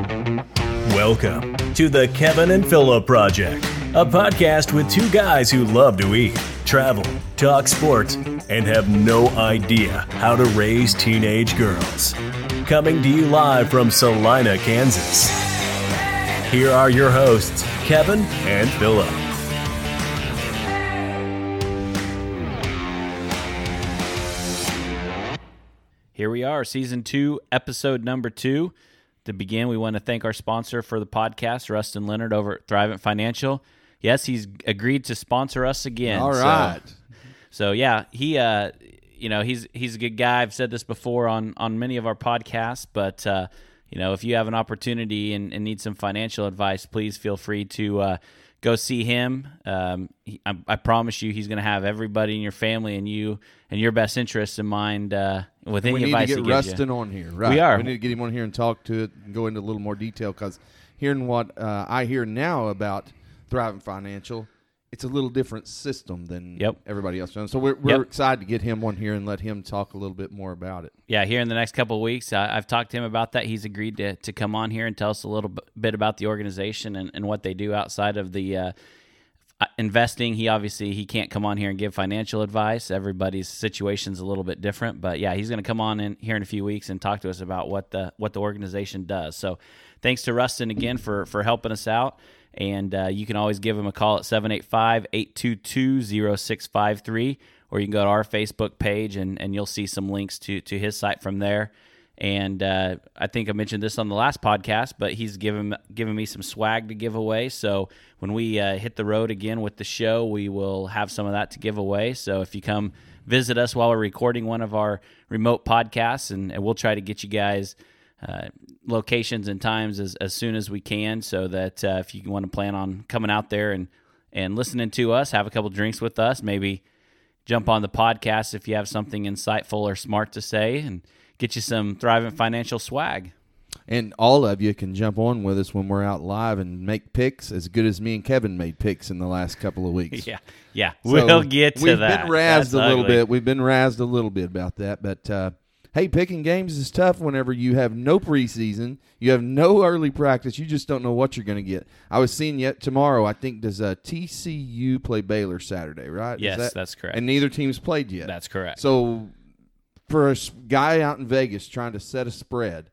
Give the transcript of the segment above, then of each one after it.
Welcome to the Kevin and Philip Project, a podcast with two guys who love to eat, travel, talk sports, and have no idea how to raise teenage girls. Coming to you live from Salina, Kansas. Here are your hosts, Kevin and Philip. Here we are, season two, episode number two. To begin, we want to thank our sponsor for the podcast, Rustin Leonard over at Thrivent Financial. Yes, he's agreed to sponsor us again. All so- So, yeah, he, uh, you know, he's he's a good guy. I've said this before on on many of our podcasts, but uh, you know, if you have an opportunity and, and need some financial advice, please feel free to uh, go see him. Um, he, I, I promise you, he's going to have everybody in your family and you and your best interests in mind uh, with any advice. we need to get gives you. Rustin on here. Right. We are. We need to get him on here and talk to it and go into a little more detail because hearing what uh, I hear now about Thrivent Financial, it's a little different system than Yep. everybody else. So we're, we're Yep. excited to get him on here and let him talk a little bit more about it. yeah, here in the next couple of weeks, I, I've talked to him about that. He's agreed to, to come on here and tell us a little bit about the organization and, and what they do outside of the uh, investing. He obviously he can't come on here and give financial advice. Everybody's situation's a little bit different, but yeah, he's going to come on in here in a few weeks and talk to us about what the what the organization does. So, thanks to Rustin again for for helping us out. And uh, you can always give him a call at 785 822 0653, or you can go to our Facebook page and, and you'll see some links to, to his site from there. And uh, I think I mentioned this on the last podcast, but he's given given me some swag to give away. So when we uh, hit the road again with the show, we will have some of that to give away. So if you come visit us while we're recording one of our remote podcasts, and, and we'll try to get you guys uh, locations and times as, as soon as we can, so that uh, if you want to plan on coming out there and and listening to us, have a couple drinks with us, maybe jump on the podcast if you have something insightful or smart to say, and get you some Thrivent Financial swag. And all of you can jump on with us when we're out live and make picks as good as me and Kevin made picks in the last couple of weeks. Yeah, yeah, So we'll get to that. we've been razzed That's a little ugly. bit. We've been razzed a little bit about that, but uh, hey, picking games is tough whenever you have no preseason, you have no early practice, you just don't know what you're going to get. I was seeing yet tomorrow. I think does uh, TCU play Baylor Saturday, right? Yes, that- that's correct. And neither team's played yet. That's correct. So for a guy out in Vegas trying to set a spread,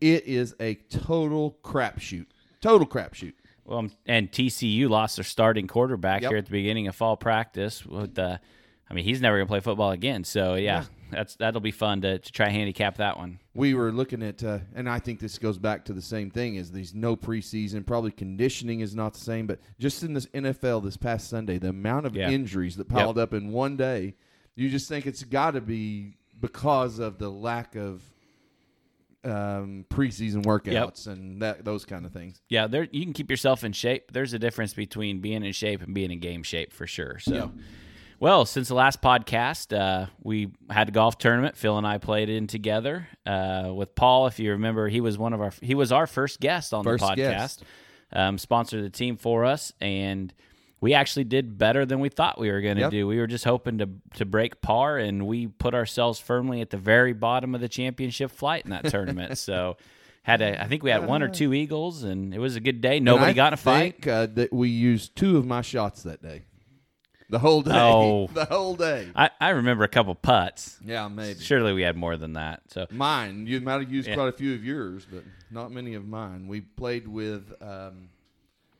it is a total crapshoot. Total crapshoot. Well, um, and TCU lost their starting quarterback Yep. here at the beginning of fall practice. With the, I mean, he's never going to play football again. So yeah, that's that'll be fun to, to try handicap that one. we were looking at, uh, and I think this goes back to the same thing: is these no preseason, probably conditioning is not the same, but just in this NFL this past Sunday, the amount of Yeah. injuries that piled up in one day, you just think it's got to be because of the lack of um, preseason workouts and that those kind of things. Yeah, there you can keep yourself in shape. There's a difference between being in shape and being in game shape for sure. So, Yeah. Well, since the last podcast, uh, we had a golf tournament. Phil and I played in together uh, with Paul. If you remember, he was one of our he was our first guest on First the podcast. guest. Um, sponsored the team for us, and we actually did better than we thought we were going to Yep. do. We were just hoping to to break par, and we put ourselves firmly at the very bottom of the championship flight in that tournament. so. Had a, I think we had one or two eagles, and it was a good day. Nobody I got in a fight. think, uh, that we used two of my shots that day. The whole day. Oh. the whole day. I, I remember a couple putts. Yeah, maybe. Surely we had more than that. So Mine. You might have used Yeah. quite a few of yours, but not many of mine. We played with um,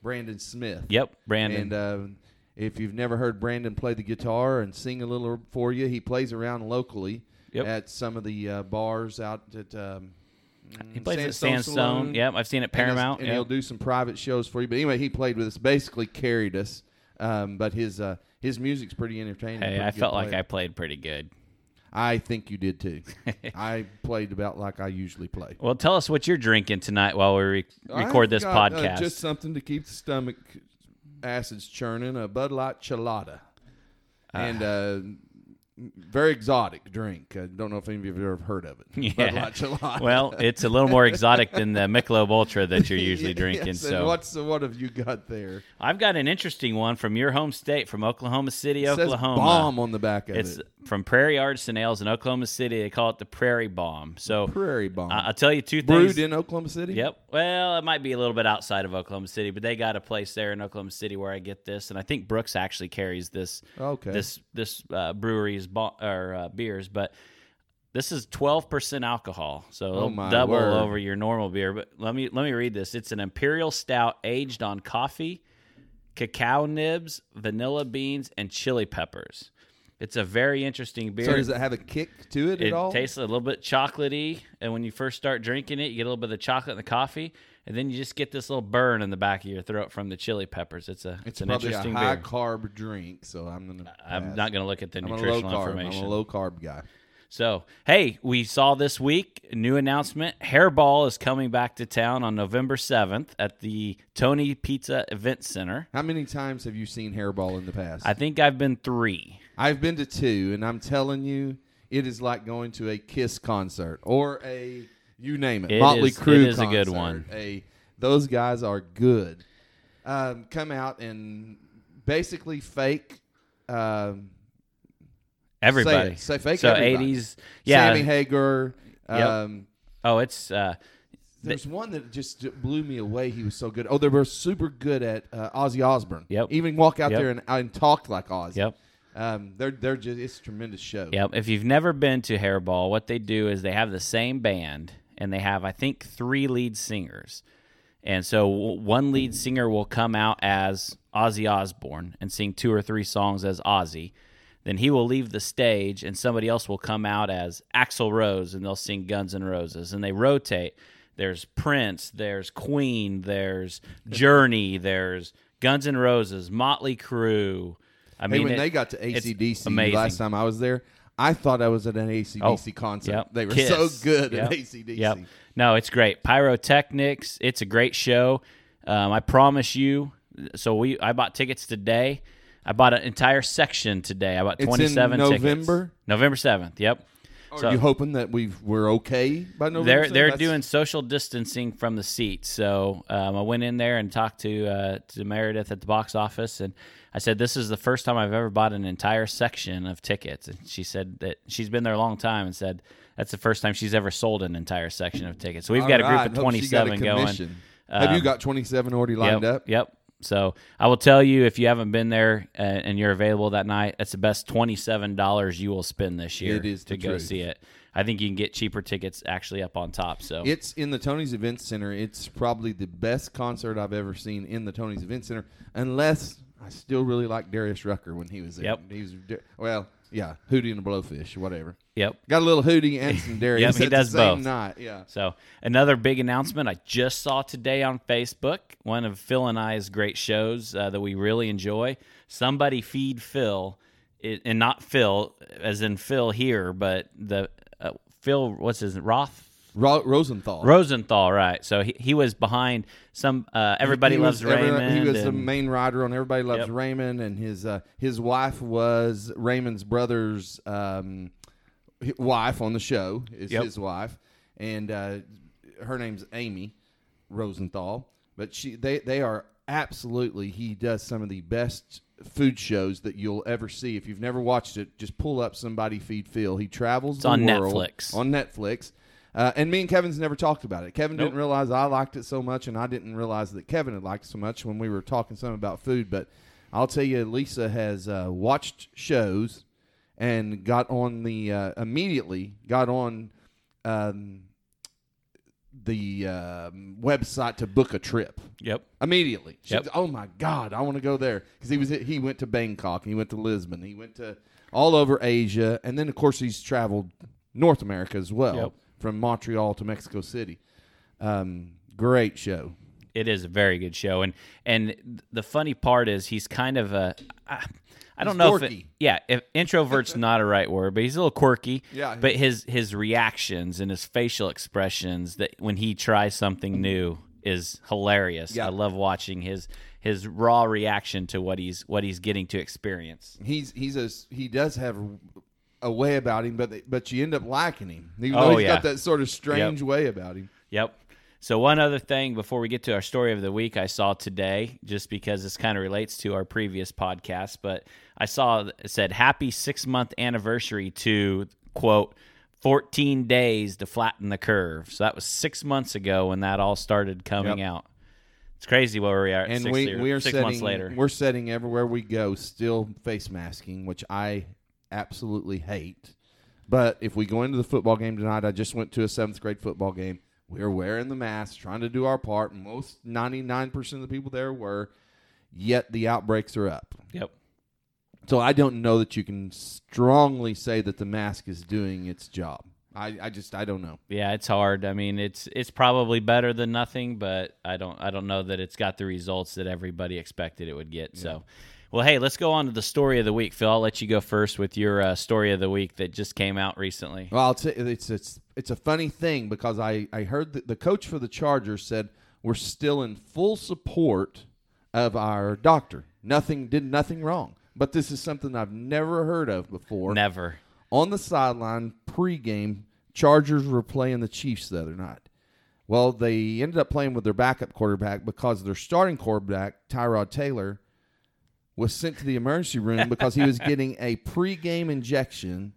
Brandon Smith. yep, Brandon. And uh, if you've never heard Brandon play the guitar and sing a little for you, he plays around locally Yep. at some of the uh, bars out at. Um, he plays at Sandstone Sandstone. Saloon. Yep, I've seen it at And Paramount. and yep. he'll do some private shows for you. But anyway, he played with us, basically carried us. Um, but his uh, his music's pretty entertaining. Hey, pretty I felt like. I played pretty good. I think you did too. I played about like I usually play. Well, tell us what you're drinking tonight while we re- record I've this got, uh, podcast. just something to keep the stomach acids churning. A Bud Light Chelada, Ah. and uh, very exotic drink. I don't know if any of you have ever heard of it. Yeah. Well, it's a little more exotic than the Michelob Ultra that you're usually drinking. Yes, and so what's what have you got there? I've got an interesting one from your home state, from Oklahoma City, It says Oklahoma. bomb on the back of It's it. from Prairie Artisan Ales in Oklahoma City. They call it the Prairie Bomb. So Prairie bomb. I- I'll tell you two Brewed things. Brewed in Oklahoma City. Yep. Well, it might be a little bit outside of Oklahoma City, but they got a place there in Oklahoma City where I get this, and I think Brooks actually carries this Okay. this this uh, brewery's bo- or uh, beers, but this is twelve percent alcohol, so Oh, double word. over your normal beer. But let me let me read this. It's an imperial stout aged on coffee, cacao nibs, vanilla beans, and chili peppers. It's a very interesting beer. So does it have a kick to it, It at all? tastes a little bit chocolatey, and when you first start drinking it, you get a little bit of the chocolate in the coffee, and then you just get this little burn in the back of your throat from the chili peppers. It's a it's, it's an probably a interesting high beer. carb drink, so I'm gonna. I'm pass. not going to look at the I'm nutritional carb. information. I'm a low carb guy. So, hey, we saw this week new announcement. Hairball is coming back to town on November 7th at the Tony Pizza Event Center. How many times have you seen Hairball in the past? I think I've been three. I've been to two, and I'm telling you, it is like going to a Kiss concert or a you name it, It Motley is- Crue. it is a good one. A those guys are good. Um, come out and basically fake. Um, Everybody. Say, it. Say fake. so 80s. Yeah. Sammy Hagar. Yep. Um, oh, it's uh, There's one that just blew me away. He was so good. Oh, they were super good at uh, Ozzy Osbourne. Yep. Even walk out Yep. there and, and talk like Ozzy. yep. Um, they're they're just it's a tremendous show. Yep. If you've never been to Hairball, what they do is they have the same band and they have, I think, three lead singers. And so one lead singer will come out as Ozzy Osbourne and sing two or three songs as Ozzy. Then he will leave the stage and somebody else will come out as Axl Rose and they'll sing Guns N' Roses. And they rotate. There's Prince, there's Queen, there's Journey, there's Guns N' Roses, Motley Crue. I Hey, mean, when it- they got to ACDC last time I was there, I thought I was at an ACDC Oh, concert. Yep. They were Kiss. so good Yep. at ACDC. Yep. No, it's great. Pyrotechnics. It's a great show. Um, I promise you. So we, I bought tickets today. I bought an entire section today. I bought twenty seven tickets. November? November seventh. Yep. Are So- you hoping that we we're okay by November? They're 7th? they're That's- doing social distancing from the seats. So um, I went in there and talked to uh, to Meredith at the box office, and I said, "This is the first time I've ever bought an entire section of tickets." And she said that she's been there a long time, and said that's the first time she's ever sold an entire section of tickets. So we've All got a group of hope twenty she got a seven going. commission. Have you Um, got 27 already lined yep, up? Yep. So I will tell you if you haven't been there uh, and you're available that night, that's the best twenty seven dollars you will spend this year. It is to go truth. see it. I think you can get cheaper tickets actually up on top. So It's in the Tony's Event Center. It's probably the best concert I've ever seen in the Tony's Event Center, unless I still really like Darius Rucker when he was there. Yep. He was well, yeah, Hootie and the Blowfish, whatever. yep. Got a little Hootie and some Darius. Yep, he does both. Night, yeah. So another big announcement I just saw today on Facebook. One of Phil and I's great shows uh, that we really enjoy. Somebody feed Phil, it, and not Phil as in Phil here, but the uh, Phil. What's his Roth Ro- Rosenthal. Rosenthal, right? So he, he was behind some. Uh, Everybody He loves was every- Raymond. he was the main writer on Everybody Loves Yep. Raymond, and his uh, his wife was Raymond's brother's um, wife on the show. Is Yep. his wife, and uh, her name's Amy Rosenthal. But she they they are absolutely. He does some of the best food shows that you'll ever see. If you've never watched it, just pull up Somebody Feed Phil. He travels the on world Netflix. on Netflix. Uh, and me and Kevin's never talked about it. Kevin didn't realize I liked it so much, and I didn't realize that Kevin had liked it so much when we were talking some about food. But I'll tell you, Lisa has uh, watched shows and got on the uh, immediately got on um, the um website to book a trip Yep. immediately. She Yep. said, oh my God, I want to go there because he was he went to Bangkok, he went to Lisbon, he went to all over Asia, and then of course he's traveled North America as well, Yep. From Montreal to Mexico City. Um, great show. It is a very good show, and and the funny part is he's kind of a. I, I don't He's know if it, yeah, if introvert's not a right word, but he's a little quirky. Yeah. But his his reactions and his facial expressions that when he tries something new is hilarious. Yeah. I love watching his his raw reaction to what he's what he's getting to experience. He's he's a he does have a way about him, but but you end up liking him. Even Oh, he's yeah. got that sort of strange way about him. Yep. So one other thing before we get to our story of the week, I saw today, just because this kind of relates to our previous podcast, but I saw it said happy six month anniversary to quote 14 days to flatten the curve. So that was six months ago when that all started coming Yep. out. It's crazy where we are. And six, we year- we are six setting months later. we're setting everywhere we go still face masking, which I absolutely hate. But if we go into the football game tonight, I just went to a seventh grade football game. We are wearing the mask, trying to do our part. Most ninety nine percent of the people there were. Yet the outbreaks are up. Yep. So I don't know that you can strongly say that the mask is doing its job. I, I just I don't know. Yeah, it's hard. I mean, it's it's probably better than nothing, but I don't I don't know that it's got the results that everybody expected it would get. So, well, hey, let's go on to the story of the week. Phil, I'll let you go first with your uh, story of the week that just came out recently. Well, I'll tell it's it's it's a funny thing because I I heard that the coach for the Chargers said we're still in full support of our doctor. Nothing did nothing wrong. But this is something I've never heard of before. Never. on the sideline pregame, Chargers were playing the Chiefs the other night. Well, they ended up playing with their backup quarterback because their starting quarterback, Tyrod Taylor, was sent to the emergency room because he was getting a pregame injection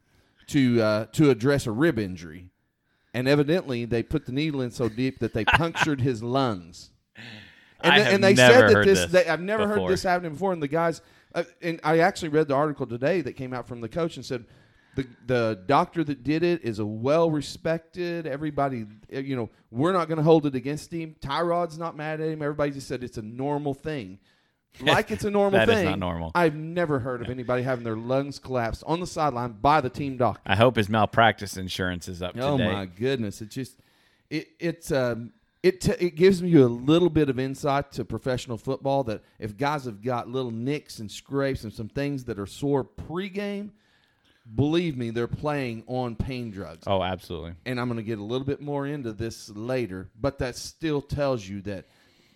to uh, to address a rib injury, and evidently they put the needle in so deep that they punctured his lungs. And, I they- have and they never said that heard this, this they, I've never before. heard this happening before. And the guys, uh, and I actually read the article today that came out from the coach and said the the doctor that did it is a well respected. Everybody, uh, you know, we're not going to hold it against him. Tyrod's not mad at him. Everybody just said it's a normal thing. Like it's a normal That is thing. not normal. I've never heard of anybody having their lungs collapsed on the sideline by the team doctor. I hope his malpractice insurance is up to Oh my goodness! It just it it's um it t- it gives you a little bit of insight to professional football that if guys have got little nicks and scrapes and some things that are sore pregame, believe me, they're playing on pain drugs. Oh, absolutely. And I'm going to get a little bit more into this later, but that still tells you that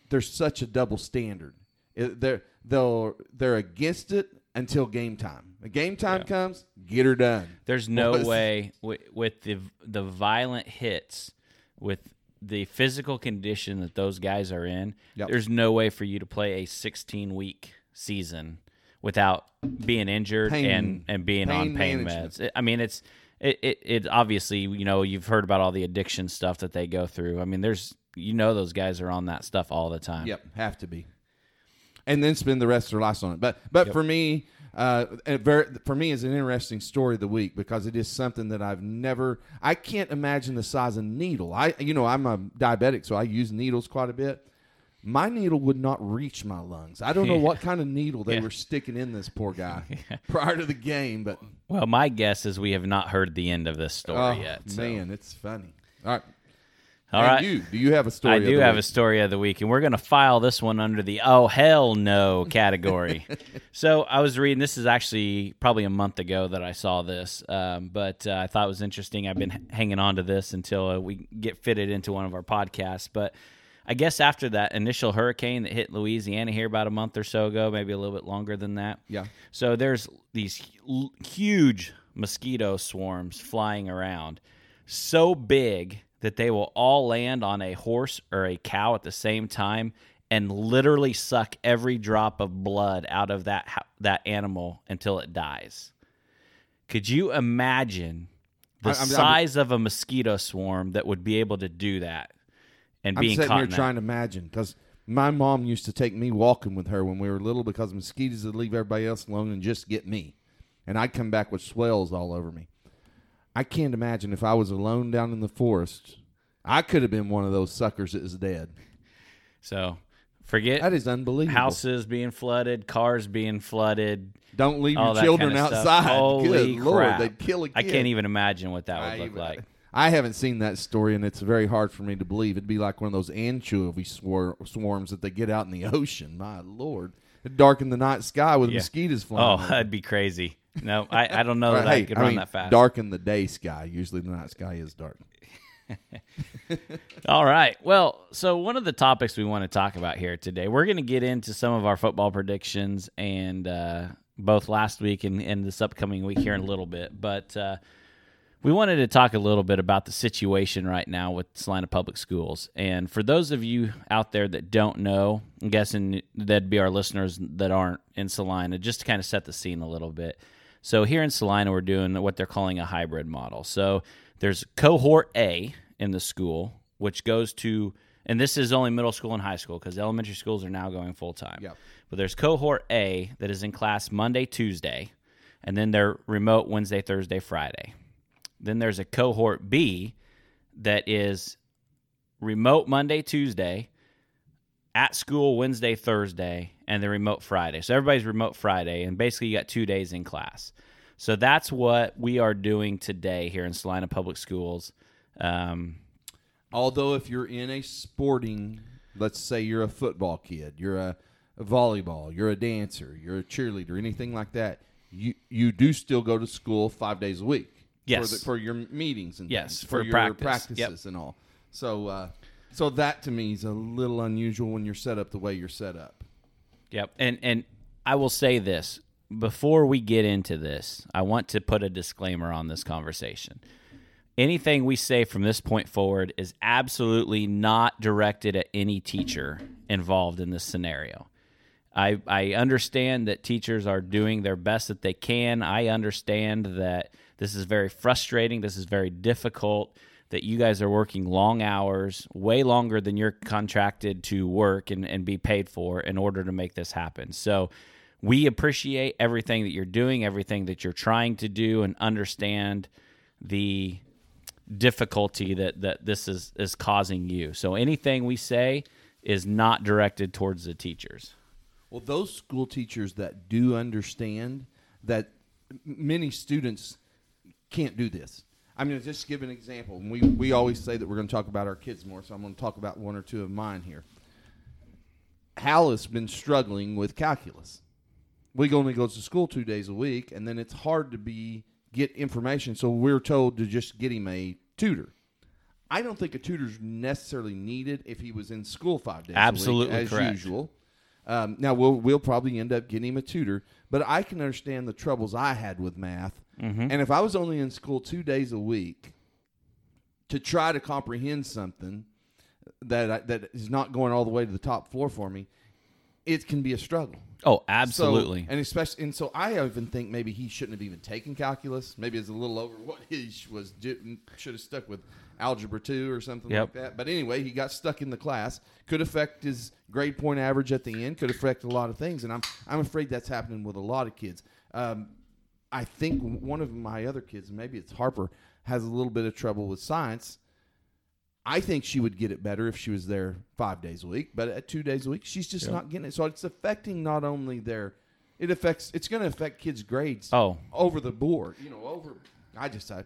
there's such a double standard. They're they'll they're against it until game time. When game time Yeah. comes, get her done. There's no way with, with the the violent hits, with the physical condition that those guys are in. Yep. There's no way for you to play a 16 week season without being injured Pain- and and being on pain pain management. meds. I mean, it's it, it it obviously you know you've heard about all the addiction stuff that they go through. I mean, there's you know those guys are on that stuff all the time. Yep, have to be, and then spend the rest of their lives on it. But but for me, uh, very, for me, is an interesting story of the week because it is something that I've never. I can't imagine the size of needle. I you know I'm a diabetic, so I use needles quite a bit. My needle would not reach my lungs. I don't know what kind of needle they Yeah. were sticking in this poor guy prior to the game, but Well, my guess is we have not heard the end of this story oh, yet. so. man, it's funny. All right, All And right. You do you have a story? I do have a story of the week, and we're going to file this one under the oh hell no category. so I was reading. This is actually probably a month ago that I saw this, um, but uh, I thought it was interesting. I've been hanging on to this until uh, we get fitted into one of our podcasts. But I guess after that initial hurricane that hit Louisiana here about a month or so ago, maybe a little bit longer than that. Yeah. So there's these huge mosquito swarms flying around, so big that they will all land on a horse or a cow at the same time and literally suck every drop of blood out of that that animal until it dies. Could you imagine the I'm- I'm- size of a mosquito swarm that would be able to do that and I'm being sitting caught here trying to imagine because my mom used to take me walking with her when we were little because mosquitoes would leave everybody else alone and just get me, and I'd come back with swells all over me. I can't imagine if I was alone down in the forest. I could have been one of those suckers that is dead. So forget That is unbelievable. houses being flooded, cars being flooded. Don't leave your children kind of stuff. outside. Holy Good lord, they'd kill a kid. I can't even imagine what that would I, look like. I haven't seen that story, and it's very hard for me to believe. It'd be like one of those anchovy swar- swarms that they get out in the ocean. My lord, it'd darken the night sky with Yeah. mosquitoes flying. Oh, over. that'd be crazy. No, I, I don't know that Right, I could I run mean, that fast. Darken the day sky. Usually the night sky is dark. All right. Well, so one of the topics we want to talk about here today, we're going to get into some of our football predictions and uh, both last week and, and this upcoming week here in a little bit. But uh, we wanted to talk a little bit about the situation right now with Salina Public Schools. And for those of you out there that don't know, I'm guessing that'd be our listeners that aren't in Salina, just to kind of set the scene a little bit. So here in Salina, we're doing what they're calling a hybrid model. So there's cohort A in the school, which goes to, and this is only middle school and high school because elementary schools are now going full time. Yep. But there's cohort A that is in class Monday, Tuesday, and then they're remote Wednesday, Thursday, Friday. Then there's a cohort B that is remote Monday, Tuesday, at school Wednesday, Thursday, and the remote Friday. So everybody's remote Friday, and basically you got two days in class. So that's what we are doing today here in Salina Public Schools. Um, Although if you're in a sporting, let's say you're a football kid, you're a, a volleyball, you're a dancer, you're a cheerleader, anything like that, you you do still go to school five days a week. Yes. For, the, for your meetings and Yes, things, for your practice. practices Yep. and all. So uh, so that to me is a little unusual when you're set up the way you're set up. Yep. And and I will say this before we get into this, I want to put a disclaimer on this conversation. Anything we say from this point forward is absolutely not directed at any teacher involved in this scenario. I I understand that teachers are doing their best that they can. I understand that this is very frustrating. This is very difficult. That you guys are working long hours, way longer than you're contracted to work and, and be paid for in order to make this happen. So we appreciate everything that you're doing, everything that you're trying to do, and understand the difficulty that, that this is, is causing you. So anything we say is not directed towards the teachers. Well, those school teachers that do understand that many students can't do this. I mean, going to just give an example. We we always say that we're going to talk about our kids more, so I'm going to talk about one or two of mine here. Hal has been struggling with calculus. We only goes to school two days a week, and then it's hard to be get information. So we're told to just get him a tutor. I don't think a tutor's necessarily needed if he was in school five days Absolutely a week, as correct. usual. Um, now we'll we'll probably end up getting him a tutor, but I can understand the troubles I had with math. Mm-hmm. And if I was only in school two days a week to try to comprehend something that I, that is not going all the way to the top floor for me, it can be a struggle. Oh, absolutely. So, and especially, and so I even think maybe he shouldn't have even taken calculus. Maybe it's a little over what he was should have stuck with algebra two or something Yep. like that. But anyway, he got stuck in the class. Could affect his grade point average at the end. Could affect a lot of things, and I'm I'm afraid that's happening with a lot of kids. Um, I think one of my other kids, maybe it's Harper, has a little bit of trouble with science. I think she would get it better if she was there five days a week, but at two days a week, she's just not getting it. So it's affecting not only their, it affects, it's going to affect kids' grades. Oh. over the board, you know, over. I just, I,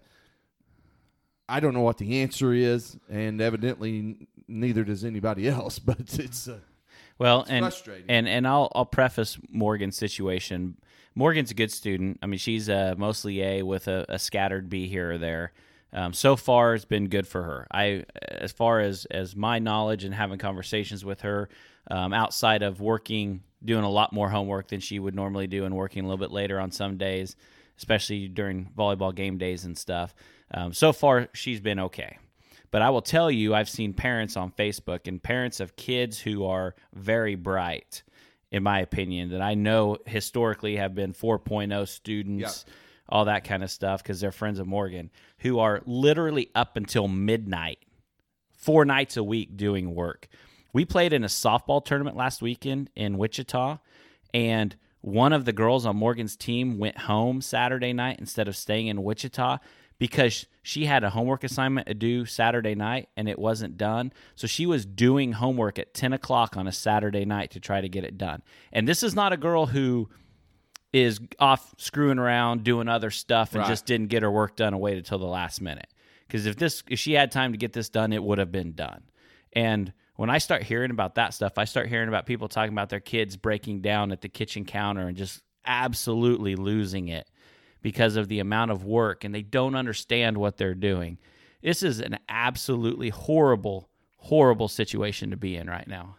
I don't know what the answer is, and evidently neither does anybody else. But it's, uh, Well, and frustrating. and and I'll I'll preface Morgan's situation. Morgan's a good student. I mean, she's uh, mostly A with a, a scattered B here or there. Um, so far, it's been good for her. I, as far as as my knowledge and having conversations with her, um, outside of working, doing a lot more homework than she would normally do, and working a little bit later on some days, especially during volleyball game days and stuff. Um, so far, she's been okay. But I will tell you, I've seen parents on Facebook and parents of kids who are very bright, in my opinion, that I know historically have been 4.0 students, all that kind of stuff, because they're friends of Morgan, who are literally up until midnight, four nights a week doing work. We played in a softball tournament last weekend in Wichita, and one of the girls on Morgan's team went home Saturday night instead of staying in Wichita because she had a homework assignment to do Saturday night and it wasn't done. So she was doing homework at 10 o'clock on a Saturday night to try to get it done. And this is not a girl who is off screwing around doing other stuff and Right. just didn't get her work done and waited till the last minute. Because if this if she had time to get this done, it would have been done. And when I start hearing about that stuff, I start hearing about people talking about their kids breaking down at the kitchen counter and just absolutely losing it because of the amount of work and they don't understand what they're doing. This is an absolutely horrible, horrible situation to be in right now.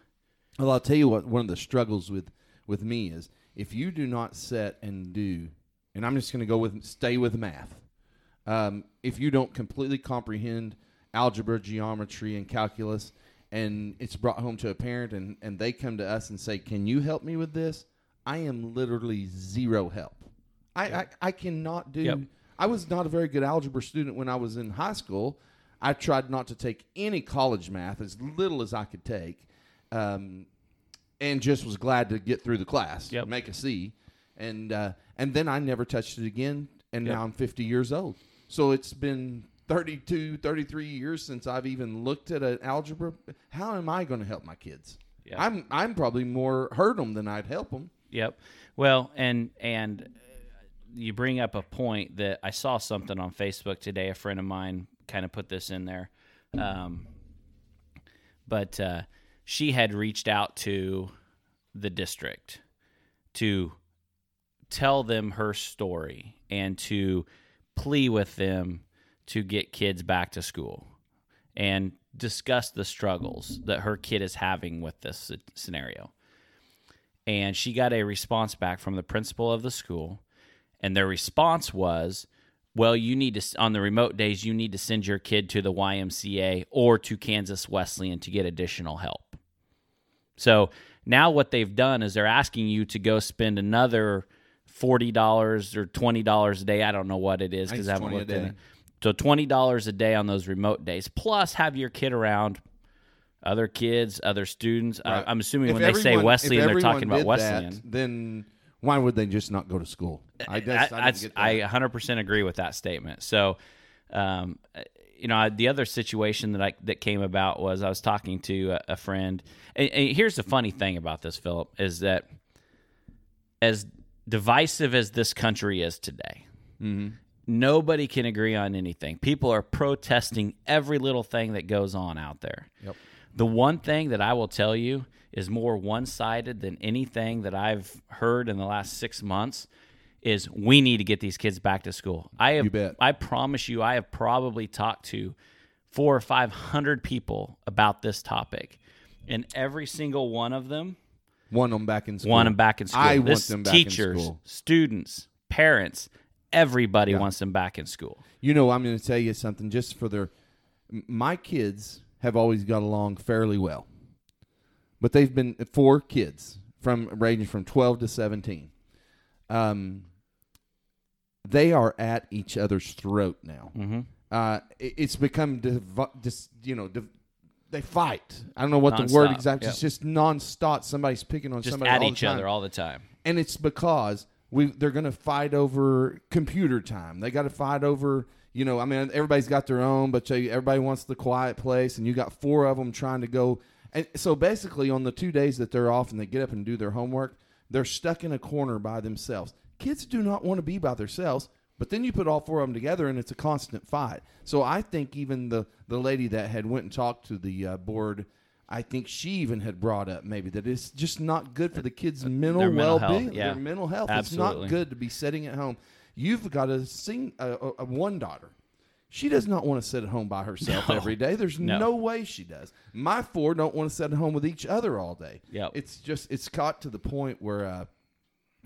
Well, I'll tell you what. One of the struggles with with me is if you do not set and do, and I'm just going to go with stay with math. Um, if you don't completely comprehend algebra, geometry, and calculus, and it's brought home to a parent, and and they come to us and say, "Can you help me with this?" I am literally zero help. I I, I cannot do. Yep. I was not a very good algebra student when I was in high school. I tried not to take any college math, as little as I could take, um, and just was glad to get through the class, Yep. make a C, and uh, and then I never touched it again. And Yep. now I'm 50 years old, so it's been 32, 33 years since I've even looked at an algebra. How am I going to help my kids? I'm I'm probably more hurt them than I'd help them. Yep. Well, and and you bring up a point that I saw something on Facebook today. A friend of mine kind of put this in there, um, but uh, she had reached out to the district to tell them her story and to plea with them to get kids back to school and discuss the struggles that her kid is having with this scenario and she got a response back from the principal of the school and their response was well you need to on the remote days you need to send your kid to the YMCA or to Kansas Wesleyan to get additional help so now what they've done is they're asking you to go spend another forty dollars or twenty dollars a day. I don't know what it is because I haven't looked day. it. So twenty dollars a day on those remote days, plus have your kid around other kids, other students. I, Right. I'm assuming If when they say Wesleyan, they're talking about Wesleyan. That, then why would they just not go to school? I, just, I, I, didn't get that. I 100% agree with that statement. So, um, you know, I, the other situation that I that came about was I was talking to a, a friend, and, and here's the funny thing about this, Philip, is that as divisive as this country is today, Mm-hmm. nobody can agree on anything. People are protesting every little thing that goes on out there. Yep. The one thing that I will tell you is more one sided than anything that I've heard in the last six months is we need to get these kids back to school. I have. I promise you, I have probably talked to four or five hundred people about this topic, and every single one of them want them back in school. want them back in school. I This want them back teachers, in school. students, parents, everybody wants them back in school. You know, I'm going to tell you something. Just for their, my kids have always got along fairly well, but they've been four kids from ranging from 12 to 17. Um, they are at each other's throat now. Mm-hmm. Uh, it- it's become div- just you know div- they fight. I don't know what the word Nonstop, exactly. yep. It's just nonstop. Somebody's picking on Just somebody at all each the time other all the time. and it's because we they're going to fight over computer time. They got to fight over you know. I mean, everybody's got their own, but everybody wants the quiet place, and you got four of them trying to go. And so basically, on the two days that they're off and they get up and do their homework, they're stuck in a corner by themselves. Kids do not want to be by themselves. But then you put all four of them together, and it's a constant fight. So I think even the the lady that had went and talked to the uh, board, I think she even had brought up maybe that it's just not good for the kids' mental mental well being, health, yeah. their mental health. Absolutely. It's not good to be sitting at home. You've got a sing a, a, a one daughter. She does not want to sit at home by herself No. every day. There's No. no. way she does. My four don't want to sit at home with each other all day. Yep. It's just it's got to the point where uh,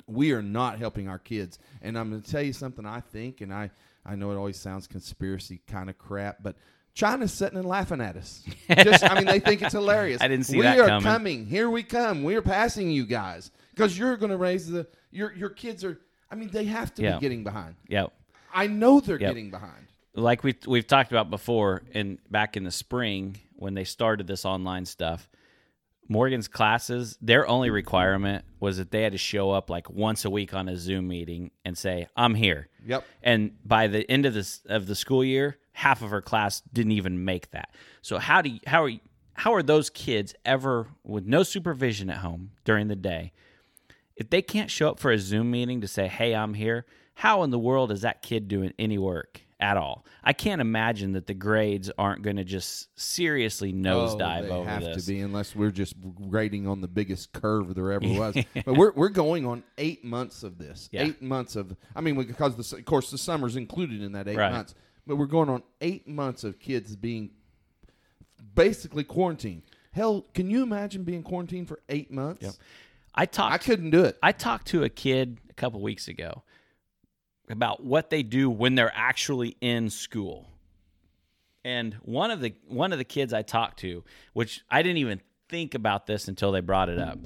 we are not helping our kids. And I'm going to tell you something I think, and I, I know it always sounds conspiracy kind of crap, but China's sitting and laughing at us. Just, I mean, they think it's hilarious. I didn't see we that are coming. coming. Here we come. We are passing you guys because you're going to raise the your your kids are. I mean, they have to Yeah. be getting behind. Yeah. I know they're Yep. getting behind. Like we we've talked about before, and back in the spring when they started this online stuff, Morgan's classes, their only requirement was that they had to show up like once a week on a Zoom meeting and say, "I'm here." Yep. And by the end of this of the school year, half of her class didn't even make that. So how do you, how are you, how are those kids ever with no supervision at home during the day? If they can't show up for a Zoom meeting to say, "Hey, I'm here," how in the world is that kid doing any work at all? I can't imagine that the grades aren't going to just seriously oh, nosedive oh, they over have this. to be unless we're just grading on the biggest curve there ever was. but we're we're going on eight months of this. Yeah. Eight months of. I mean, because the, of course the summer's included in that eight Right. months. But we're going on eight months of kids being basically quarantined. Hell, can you imagine being quarantined for eight months? Yep. I talked I couldn't do it. I talked to a kid a couple weeks ago about what they do when they're actually in school. And one of the one of the kids I talked to, which I didn't even think about this until they brought it up.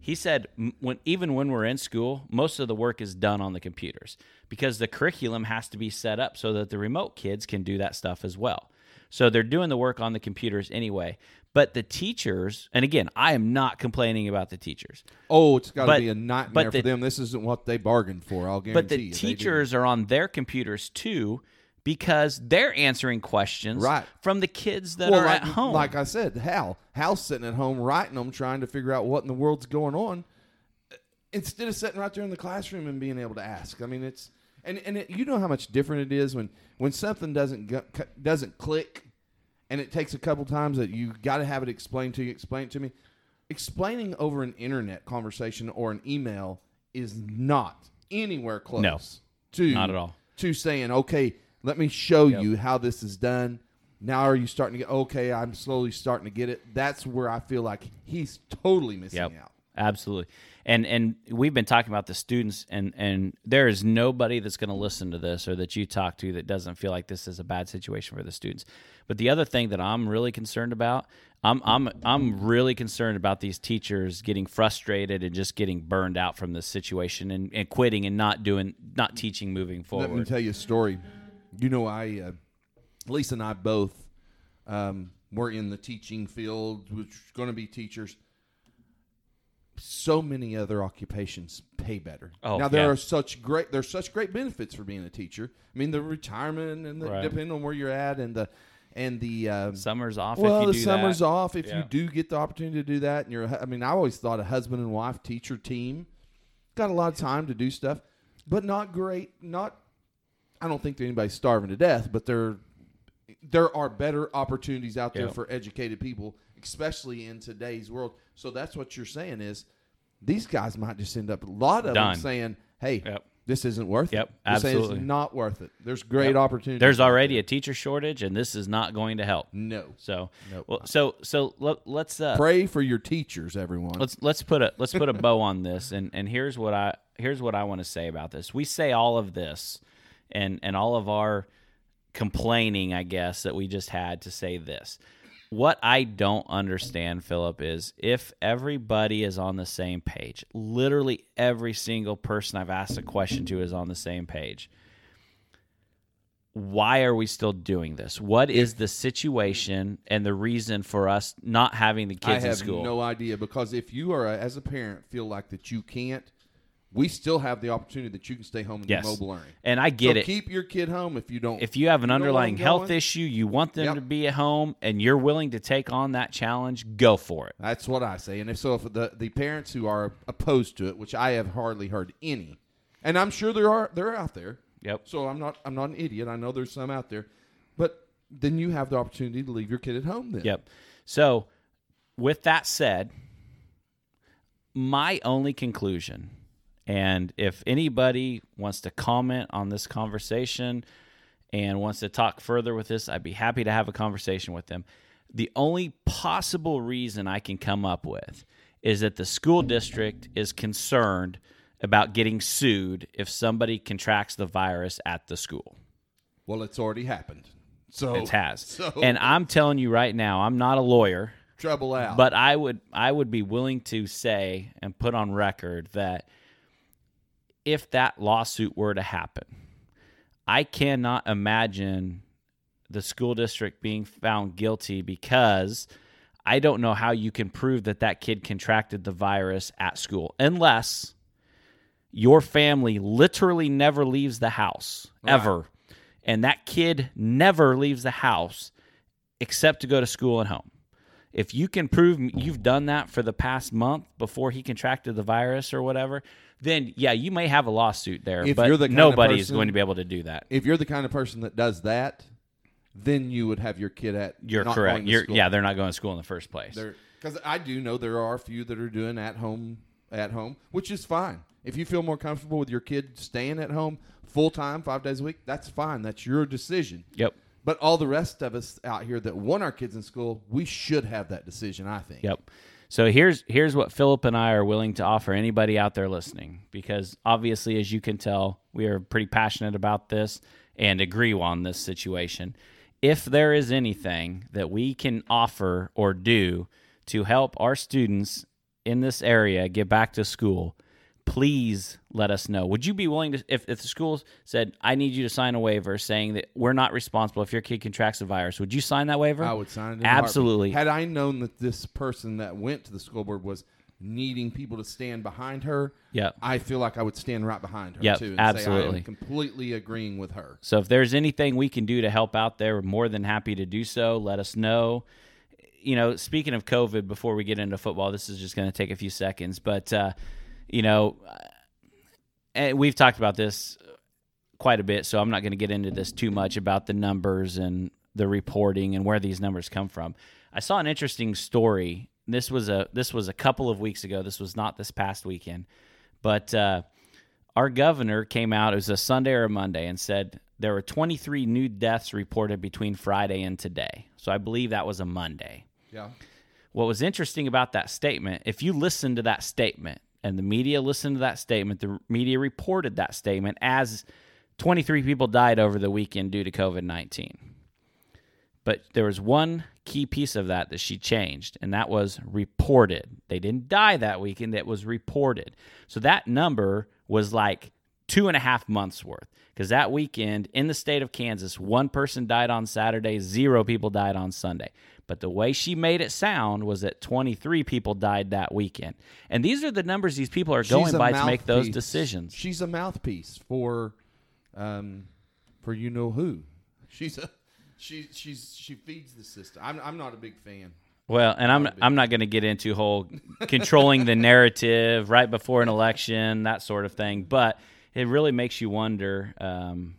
He said when even when we're in school, most of the work is done on the computers because the curriculum has to be set up so that the remote kids can do that stuff as well. So they're doing the work on the computers anyway. But the teachers, and again, I am not complaining about the teachers. Oh, it's got to be a nightmare but for them. This isn't what they bargained for. I'll guarantee But the you. Teachers are on their computers too because they're answering questions Right. from the kids that well, are like, at home. like I said, Hal, Hal's sitting at home writing them, trying to figure out what in the world's going on, uh, instead of sitting right there in the classroom and being able to ask. I mean, it's and and it, you know how much different it is when when something doesn't go, doesn't click, and it takes a couple times that you got to have it explained to you. Explain it to me. Explaining over an internet conversation or an email is not anywhere close. No. to Not at all. To saying, okay, let me show you how this is done. Now are you starting to get okay? I'm slowly starting to get it. That's where I feel like he's totally missing Yep. out. Absolutely. And and we've been talking about the students and and there is nobody that's going to listen to this or that you talk to that doesn't feel like this is a bad situation for the students. But the other thing that I'm really concerned about, I'm I'm I'm really concerned about these teachers getting frustrated and just getting burned out from this situation and, and quitting and not doing not teaching moving forward. Let me tell you a story. You know, I uh, Lisa and I both um, were in the teaching field, which is going to be teachers. So many other occupations pay better. Oh, now there yeah. are such great there's such great benefits for being a teacher. I mean, the retirement and the, Right. depending on where you're at, and the and the um, Summer's off well, if you the do summer's that. off if Yeah. you do get the opportunity to do that. And you're, I mean, I always thought a husband and wife teacher team got a lot of time to do stuff, but not great. Not, I don't think that anybody's starving to death, but there, there are better opportunities out there for educated people, especially in today's world. So that's what you're saying is these guys might just end up a lot of Done. them saying, "Hey, Yep. this isn't worth Yep, it. Saying absolutely. not worth it. There's great Yep. opportunities. There's already a teacher shortage and this is not going to help. no. So, Nope. well, so so let, let's uh, Pray for your teachers, everyone. let's let's put a let's put a bow on this and and here's what i here's what i want to say about this we say all of this and and all of our complaining i guess that we just had to say this what i don't understand philip is if everybody is on the same page literally every single person i've asked a question to is on the same page why are we still doing this? What is the situation and the reason for us not having the kids I in have school? no idea because if you are a, as a parent feel like that you can't, we still have the opportunity that you can stay home and Yes. do mobile learning. And I get so it. Keep your kid home if you don't. if you have an underlying health issue, you want them Yep. to be at home, and you're willing to take on that challenge, go for it. That's what I say. And if so, if the the parents who are opposed to it, which I have hardly heard any, and I'm sure there are, they're out there. Yep. So I'm not I'm not an idiot. I know there's some out there, but then you have the opportunity to leave your kid at home. Then. Yep. So, with that said, my only conclusion, and if anybody wants to comment on this conversation and wants to talk further with this, I'd be happy to have a conversation with them. The only possible reason I can come up with is that the school district is concerned about getting sued if somebody contracts the virus at the school. Well, it's already happened. So It has. So And I'm telling you right now, I'm not a lawyer. trouble out. But I would I would be willing to say and put on record that if that lawsuit were to happen, I cannot imagine the school district being found guilty because I don't know how you can prove that that kid contracted the virus at school unless your family literally never leaves the house ever. And that kid never leaves the house except to go to school and home. If you can prove you've done that for the past month before he contracted the virus or whatever, then yeah, you may have a lawsuit there. If but you're the kind of nobody is going to be able to do that. if you're the kind of person that does that, then you would have your kid at. You're not correct. going to You're yeah, they're not going to school in the first place. Because I do know there are a few that are doing at home, at home, which is fine. If you feel more comfortable with your kid staying at home full time, five days a week, that's fine. That's your decision. Yep. But all the rest of us out here that want our kids in school, we should have that decision. I think. Yep. So here's here's what Philip and I are willing to offer anybody out there listening, because obviously, as you can tell, we are pretty passionate about this and agree on this situation. If there is anything that we can offer or do to help our students in this area get back to school, please let us know. Would you be willing to, if, if the school said, I need you to sign a waiver saying that we're not responsible if your kid contracts a virus, would you sign that waiver? I would sign it. in a heartbeat. Absolutely. Had I known that this person that went to the school board was needing people to stand behind her, Yep. I feel like I would stand right behind her Yep, too. And Say, I absolutely. am completely agreeing with her. So if there's anything we can do to help out there, we're more than happy to do so. Let us know. You know, speaking of COVID, before we get into football, this is just going to take a few seconds, but uh, you know, and we've talked about this quite a bit, so I'm not going to get into this too much about the numbers and the reporting and where these numbers come from. I saw an interesting story. This was a this was a couple of weeks ago. This was not this past weekend, but uh, our governor came out. It was a Sunday or a Monday, and said there were 23 new deaths reported between Friday and today. So I believe that was a Monday. Yeah. What was interesting about that statement, if you listen to that statement and the media listened to that statement, the media reported that statement as 23 people died over the weekend due to COVID 19. But there was one key piece of that that she changed, and that was reported. They didn't die that weekend, that was reported. So that number was like two and a half months worth. Because that weekend in the state of Kansas, one person died on Saturday, zero people died on Sunday. But the way she made it sound was that 23 people died that weekend. And these are the numbers these people are going She's by to make those decisions. She's a mouthpiece for, um, for you know who. She's a, she she's she feeds the system. I'm I'm not a big fan. Well, and I'm I'm not going to get into whole controlling the narrative right before an election, that sort of thing. But it really makes you wonder. Um,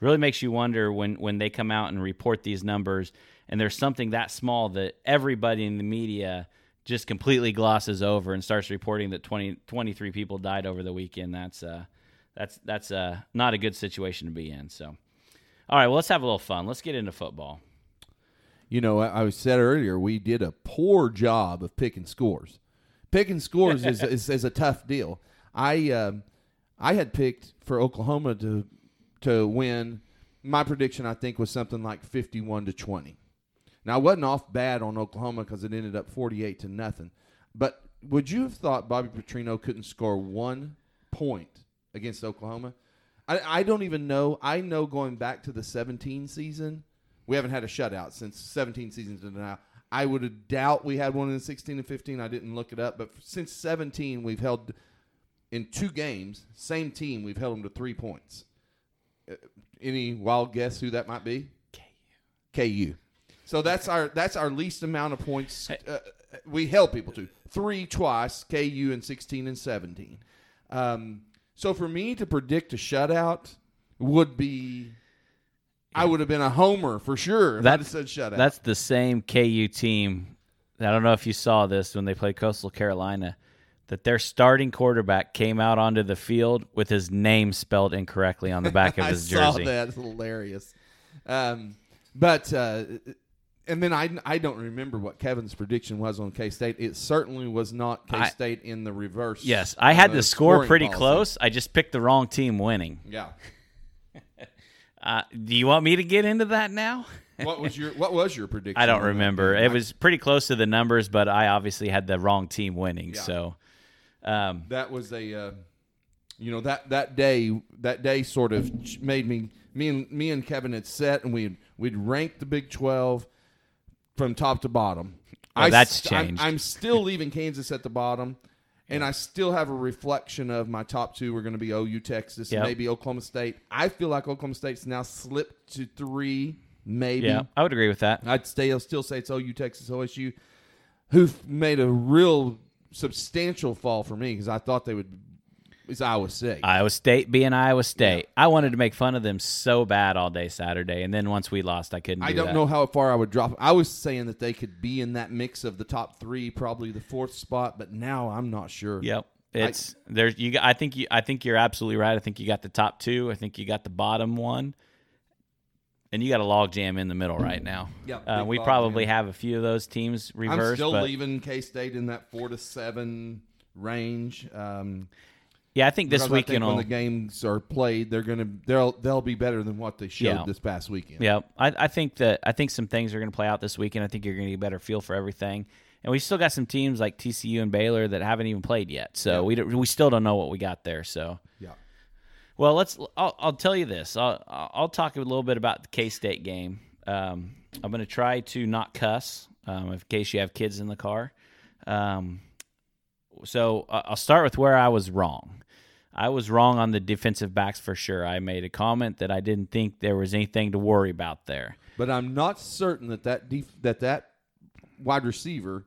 really makes you wonder when when they come out and report these numbers, and there's something that small that everybody in the media just completely glosses over and starts reporting that 20, 23 people died over the weekend. That's uh, that's that's uh, not a good situation to be in. So, all right, well, let's have a little fun. Let's get into football. You know, I, I said earlier we did a poor job of picking scores. Picking scores is, is is a tough deal. I um I had picked for Oklahoma to to win. My prediction, I think, was something like fifty-one to twenty. Now, I wasn't off bad on Oklahoma because it ended up forty-eight to nothing. But would you have thought Bobby Petrino couldn't score one point against Oklahoma? I, I don't even know. I know going back to the 17 season, we haven't had a shutout since 17 seasons to now. I would have doubt we had one in 16 and 15. I didn't look it up, but since 17, we've held in two games, same team, we've held them to three points. Uh, any wild guess who that might be? KU. So that's our that's our least amount of points uh, we held people to three twice. KU in 16 and 17. Um, so for me to predict a shutout would be. I would have been a homer for sure if I'd have said shutout. That's the same KU team. I don't know if you saw this when they played Coastal Carolina, that their starting quarterback came out onto the field with his name spelled incorrectly on the back of his jersey. I saw that. It's hilarious. Um, but uh, and then I I don't remember what Kevin's prediction was on K State. It certainly was not K State in the reverse. Yes, I had the score pretty policy. close. I just picked the wrong team winning. Yeah. Uh, do you want me to get into that now? What was your What was your prediction? I don't remember. It was pretty close to the numbers, but I obviously had the wrong team winning. Yeah. So, um, that was a uh, you know that that day that day sort of made me me and me and Kevin had set and we we'd ranked the Big Twelve from top to bottom. Oh, that's st- I'm- changed. I'm, still leaving Kansas at the bottom, and I still have a reflection of my top two are going to be OU, Texas, and Yep. maybe Oklahoma State. I feel like Oklahoma State's now slipped to three, maybe. yeah, I would agree with that. I'd stay, I'll still say it's OU, Texas, OSU, who've made a real substantial fall for me because I thought they would. It's Iowa State. Iowa State being Iowa State. I wanted to make fun of them so bad all day Saturday, and then once we lost, I couldn't. I do don't that. know how far I would drop. I was saying that they could be in that mix of the top three, probably the fourth spot, but now I'm not sure. Yep, it's there's you. got- I think you. I think you're absolutely right. I think you got the top two. I think you got the bottom one. and you got a log jam in the middle right now. Yeah, uh, we probably jam. have a few of those teams I'm still leaving K State in that four to seven range. Um, yeah, I think this because I think weekend when will. the games are played, they're gonna they'll they'll be better than what they showed Yeah. this past weekend. Yeah, I, I think that I think some things are going to play out this weekend. I think you're going to get a better feel for everything. And we still got some teams like TCU and Baylor that haven't even played yet, so we don't, we still don't know what we got there. So yeah. Well, let's. I'll, I'll tell you this. I'll, I'll talk a little bit about the K State game. Um, I'm going to try to not cuss, um, in case you have kids in the car. Um, so I- I'll start with where I was wrong. I was wrong on the defensive backs for sure. I made a comment that I didn't think there was anything to worry about there. But I'm not certain that that def- that that wide receiver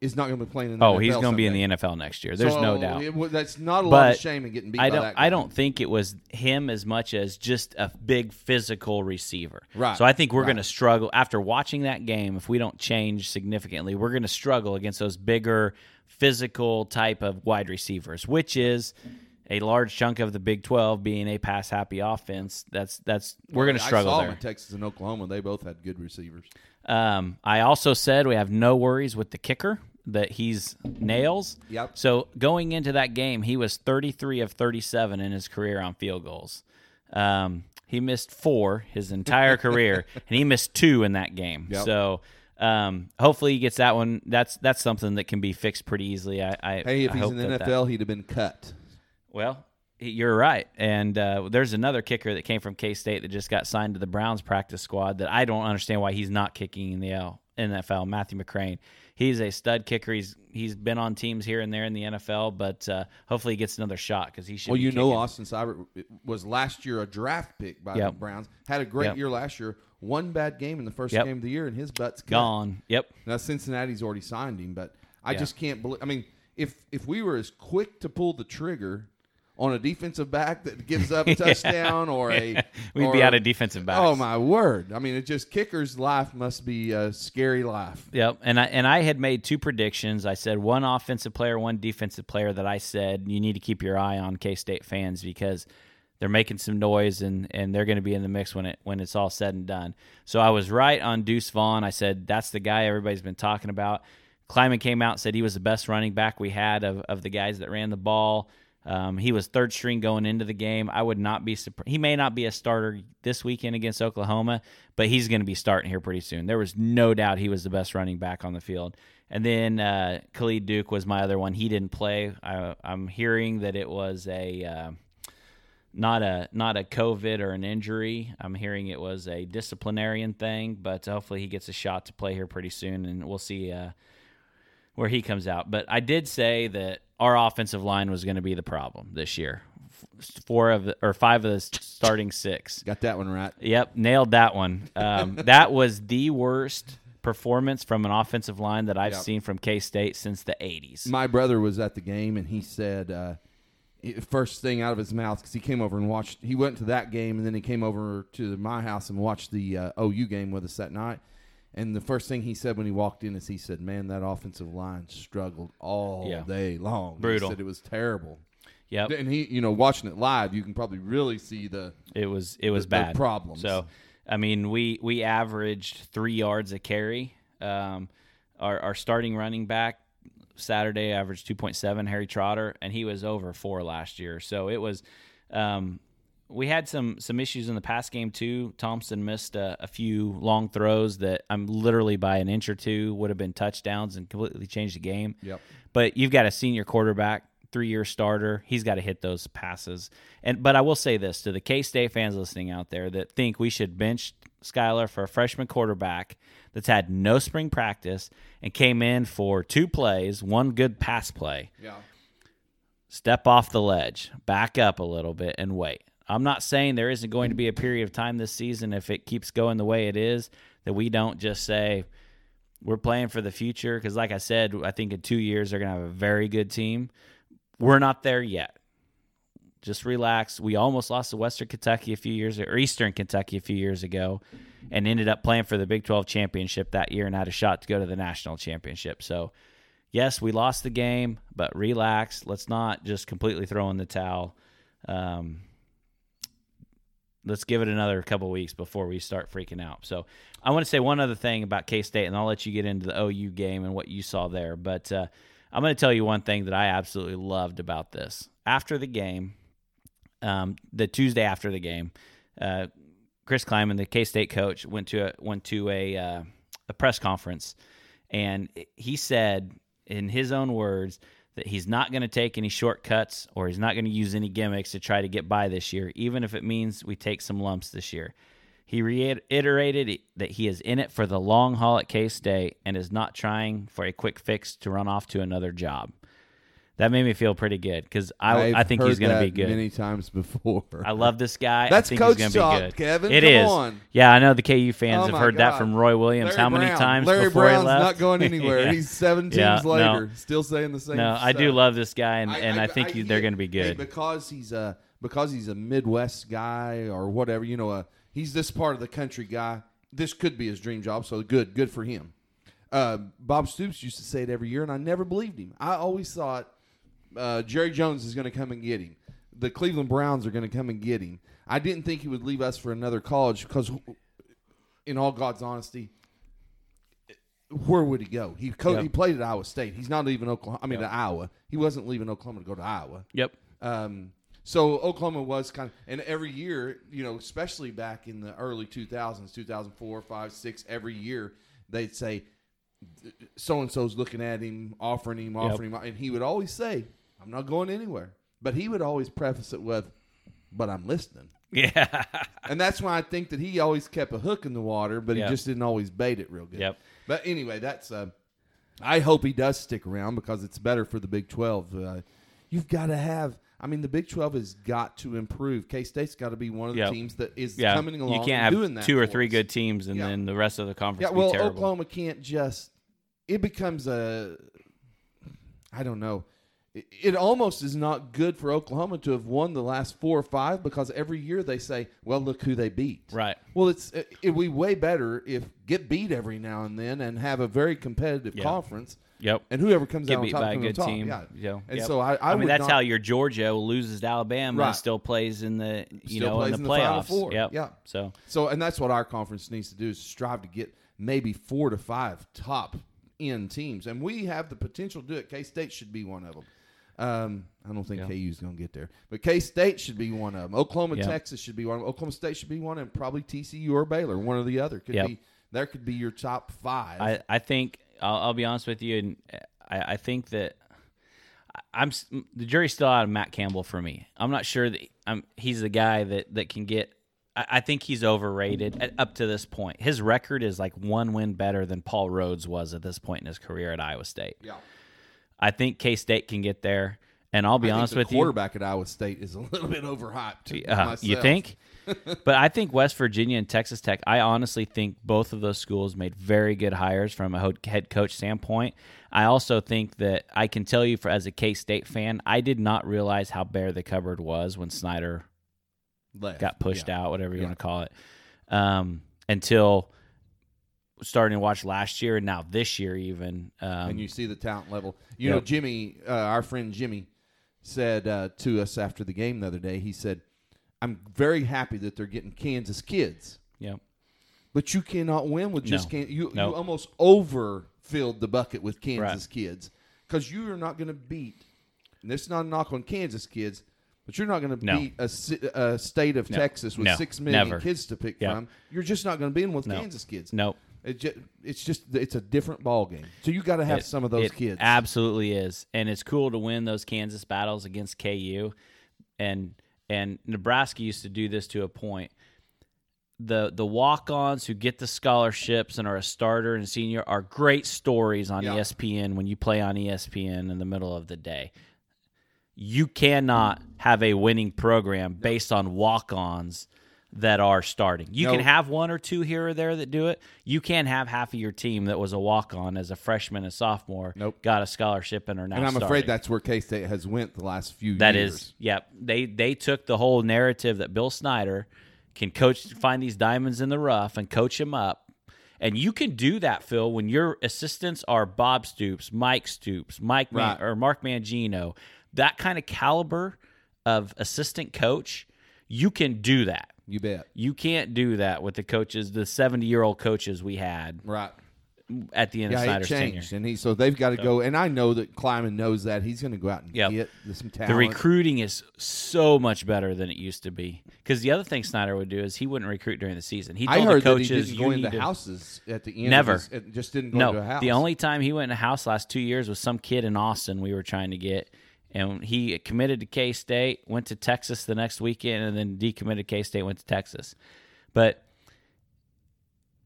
is not going to be playing in. The Oh, NFL he's going to be in the NFL next year. There's So, no doubt. it that's not a lot of shame in getting beat I don't. that. I don't think it was him as much as just a big physical receiver. Right. So I think we're Right. going to struggle after watching that game. If we don't change significantly, we're going to struggle against those bigger physical type of wide receivers, which is a large chunk of the Big Twelve being a pass happy offense. That's that's we're going to struggle I saw there. them in Texas and Oklahoma. They both had good receivers. Um, I also said we have no worries with the kicker that he's nails. Yep. So going into that game, he was 33 of 37 in his career on field goals. Um, he missed four his entire career, and he missed two in that game. Yep. So um, hopefully he gets that one. That's that's something that can be fixed pretty easily. I, I Hey, if I he's in the that that- NFL, he'd have been cut. Well, you're right. And uh, there's another kicker that came from K State that just got signed to the Browns practice squad that I don't understand why he's not kicking in the L- NFL. Matthew McCrane. He's a stud kicker. He's he's been on teams here and there in the NFL, but uh, hopefully he gets another shot because he should. Well, you know. Austin Seibert was last year a draft pick by the Browns. Had a great Yep. year last year. One bad game in the first Yep. game of the year, and his butt's cut. gone. Yep. Now Cincinnati's already signed him, but I Yeah. just can't believe. I mean, if if we were as quick to pull the trigger on a defensive back that gives up a touchdown or a, We'd or be out of defensive backs. Oh my word! I mean, it just kicker's life must be a scary life. Yep, and I and I had made two predictions. I said one offensive player, one defensive player. That I said you need to keep your eye on K State fans because they're making some noise and and they're going to be in the mix when it when it's all said and done. So I was right on Deuce Vaughn. I said that's the guy everybody's been talking about. Klieman came out and said he was the best running back we had of, of the guys that ran the ball. Um, he was third string going into the game. I would not be surprised. He may not be a starter this weekend against Oklahoma, but he's going to be starting here pretty soon. There was no doubt he was the best running back on the field. And then uh, Khalid Duke was my other one. He didn't play. I, I'm hearing that it was a uh, not a not a COVID or an injury. I'm hearing it was a disciplinarian thing, but hopefully he gets a shot to play here pretty soon, and we'll see uh, where he comes out. But I did say that our offensive line was going to be the problem this year. Four of the, or five of the starting six. Got that one right. Yep, nailed that one. Um, that was the worst performance from an offensive line that I've Yep. seen from K State since the '80s. My brother was at the game, and he said uh, first thing out of his mouth because he came over and watched. He went to that game, and then he came over to my house and watched the uh, OU game with us that night. And the first thing he said when he walked in is he said, "Man, that offensive line struggled all Yeah. day long. Brutal. He said it was terrible." Yeah, And he, you know, watching it live, you can probably really see the it was it was the bad problems. So, I mean, we we averaged three yards a carry. Um, our our starting running back Saturday averaged two point seven. Harry Trotter, and he was over four last year. So it was. Um, we had some some issues in the past game too. Thompson missed a, a few long throws that I'm literally by an inch or two would have been touchdowns and completely changed the game. Yep. But you've got a senior quarterback, three year starter. He's got to hit those passes. And but I will say this to the K State fans listening out there that think we should bench Skylar for a freshman quarterback that's had no spring practice and came in for two plays, one good pass play yeah. step off the ledge, back up a little bit, and wait. I'm not saying there isn't going to be a period of time this season if it keeps going the way it is that we don't just say we're playing for the future. Because, like I said, I think in two years they're going to have a very good team. We're not there yet. Just relax. We almost lost to Western Kentucky a few years or Eastern Kentucky a few years ago, and ended up playing for the Big 12 championship that year and had a shot to go to the national championship. So, yes, we lost the game, but relax. Let's not just completely throw in the towel. Um, let's give it another couple weeks before we start freaking out. So I want to say one other thing about K State, and I'll let you get into the OU game and what you saw there. But uh, I'm going to tell you one thing that I absolutely loved about this. After the game, um, the Tuesday after the game, uh, Chris Klieman, the K State coach, went to a, went to a uh, a press conference, and he said in his own words that he's not going to take any shortcuts or he's not going to use any gimmicks to try to get by this year, even if it means we take some lumps this year. He reiterated that he is in it for the long haul at K State and is not trying for a quick fix to run off to another job that made me feel pretty good because I, I think he's going to be good. Many times before. I love this guy. That's I think coach he's talk, be good. Kevin. It Come is. on. Yeah, I know the KU fans Oh have heard that from Roy Williams. Larry How many Brown. times Larry before Brown's he left? not going anywhere. Yeah. He's seven teams Yeah, no. later, still saying the same. No, I do love this guy, and, and I, think he- they're going to be good. because he's a because he's a Midwest guy or whatever. You know, uh, he's this part of the country guy. This could be his dream job. So good, good for him. Uh, Bob Stoops used to say it every year, and I never believed him. I always thought uh, Jerry Jones is going to come and get him. The Cleveland Browns are going to come and get him. I didn't think he would leave us for another college because, in all God's honesty, where would he go? He co- Yep. he played at Iowa State. He's not leaving Oklahoma. I mean, Yep. to Iowa. He wasn't leaving Oklahoma to go to Iowa. Yep. Um, so Oklahoma was kind of, and every year, you know, especially back in the early 2000s, 2004, 5, 6, every year, they'd say, so and so's looking at him, offering him, offering him. And he would always say, I'm not going anywhere. But he would always preface it with, but I'm listening. Yeah. And that's why I think that he always kept a hook in the water, but Yep. he just didn't always bait it real good. Yep. But anyway, that's. Uh, I hope he does stick around because it's better for the Big Twelve. Uh, you've got to have. I mean, the Big Twelve has got to improve. K State's got to be one of the Yep. teams that is yeah. coming along. you can't have two or three us. good teams and Yeah. then the rest of the conference Yeah, well. Oklahoma can't just. It becomes a. I don't know. It, almost is not good for Oklahoma to have won the last four or five because every year they say, "Well, look who they beat." Right. Well, it's it, it'd be way better if get beat every now and then and have a very competitive Yeah. conference. Yep. And whoever comes Get out on beat top by a good team. Yeah. Yeah. And Yep. so I, I, mean, would that's not, how your Georgia loses to Alabama Right. and still plays in the you Still know plays in in the the Final playoffs. Four. Yep. Yeah. So So, and that's what our conference needs to do is strive to get maybe four to five top end teams, and we have the potential to do it. K State should be one of them. Um, I don't think Yeah. KU's going to get there, but K State should be one of them. Oklahoma, Yeah. Texas should be one. of them. Oklahoma State should be one, and probably TCU or Baylor, one or the other. Could Yep. be there. Could be your top five. I, I think I'll, I'll be honest with you, and I, I think that I'm the jury's still out of Matt Campbell for me. I'm not sure that I'm he's the guy that that can get. I, I think he's overrated at, up to this point. His record is like one win better than Paul Rhoads was at this point in his career at Iowa State. yeah. I think K State can get there, and I'll be honest with you. quarterback at Iowa State is a little bit overhyped. Uh, you think? but I think West Virginia and Texas Tech. I honestly think both of those schools made very good hires from a head coach standpoint. I also think that I can tell you, for as a K State fan, I did not realize how bare the cupboard was when Snyder Left. got pushed Yeah. out, whatever you Yeah. want to call it, um, until starting to watch last year and now this year even. Um, and you see the talent level. You Yep. know, Jimmy, uh, our friend Jimmy, said uh, to us after the game the other day. He said, "I'm very happy that they're getting Kansas kids, Yep. but you cannot win with just No. Kan- you. No. You almost overfilled the bucket with Kansas Right. kids because you are not going to beat. And this is not a knock on Kansas kids." But you're not going to No. beat a, a state of No. Texas with six million Never. kids to pick Yeah. from. You're just not going to beat them with. Kansas kids. Nope. It just, it's just it's a different ball game. So you got to have It- some of those it kids. Absolutely is, and it's cool to win those Kansas battles against KU, and and Nebraska used to do this to a point. The the walk-ons who get the scholarships and are a starter and senior are great stories on Yeah. ESPN when you play on ESPN in the middle of the day. You cannot have a winning program based on walk-ons that are starting. You can have one or two here or there that do it. You can't have half of your team that was a walk-on as a freshman and sophomore. Nope. Got a scholarship and are now. and I'm starting. afraid that's where K State has went the last few That years. is, yep. They they took the whole narrative that Bill Snyder can coach, find these diamonds in the rough and coach them up. And you can do that, Phil, when your assistants are Bob Stoops, Mike Stoops, Mike Man- or Mark Mangino, that kind of caliber of assistant coach. You can do that. You bet. You can't do that with the coaches, the 70 year old coaches we had Right. at the end of Yeah, it Snyder's changed, tenure. and he so they've got to go. And I know that Klieman knows that he's going to go out and Yep. get some talent. The recruiting is so much better than it used to be. Because the other thing Snyder would do is he wouldn't recruit during the season. He I heard the coaches, that he didn't "You go into to- houses at the end. Never. Of his, it just didn't go No, into a house. the only time he went in a house last two years was some kid in Austin we were trying to get, and he committed to K State, went to Texas the next weekend, and then decommitted K State, went to Texas. But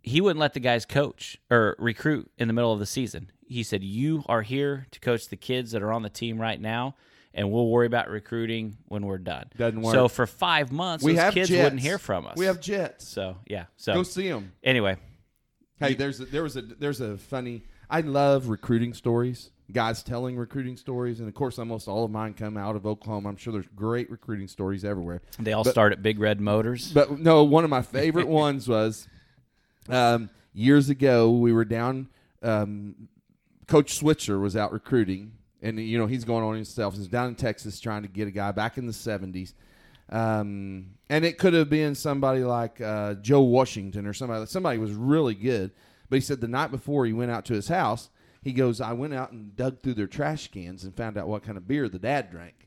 he wouldn't let the guys coach or recruit in the middle of the season. He said, "You are here to coach the kids that are on the team right now." And we'll worry about recruiting when we're done. Doesn't work. So for five months, we those kids jets. wouldn't hear from us. We have jets. so yeah. So Go see them. anyway, Hey, there's a, there was a there's a funny. I love recruiting stories. Guys telling recruiting stories, and of course, almost all of mine come out of Oklahoma. I'm sure there's great recruiting stories everywhere. they all But- start at Big Red Motors. But no, one of my favorite ones was um, years ago. We were down. Um, Coach Switzer was out recruiting, and you know he's going on himself. He's down in Texas trying to get a guy back in the '70s, um, and it could have been somebody like uh, Joe Washington or somebody. Somebody was really good, but he said the night before he went out to his house, he goes, "I went out and dug through their trash cans and found out what kind of beer the dad drank."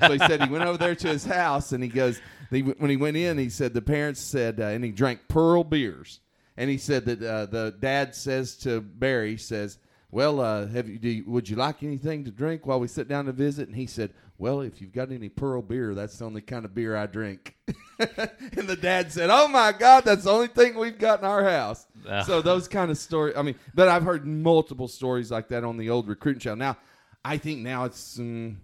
so he said he went over there to his house and he goes he, when he went in he said the parents said uh, and he drank pearl beers and he said that uh, the dad says to barry says well uh, have you, you would you like anything to drink while we sit down to visit and he said well if you've got any pearl beer that's the only kind of beer i drink and the dad said oh my god that's the only thing we've got in our house Ugh. so those kind of stories i mean but i've heard multiple stories like that on the old recruiting show now i think now it's mm,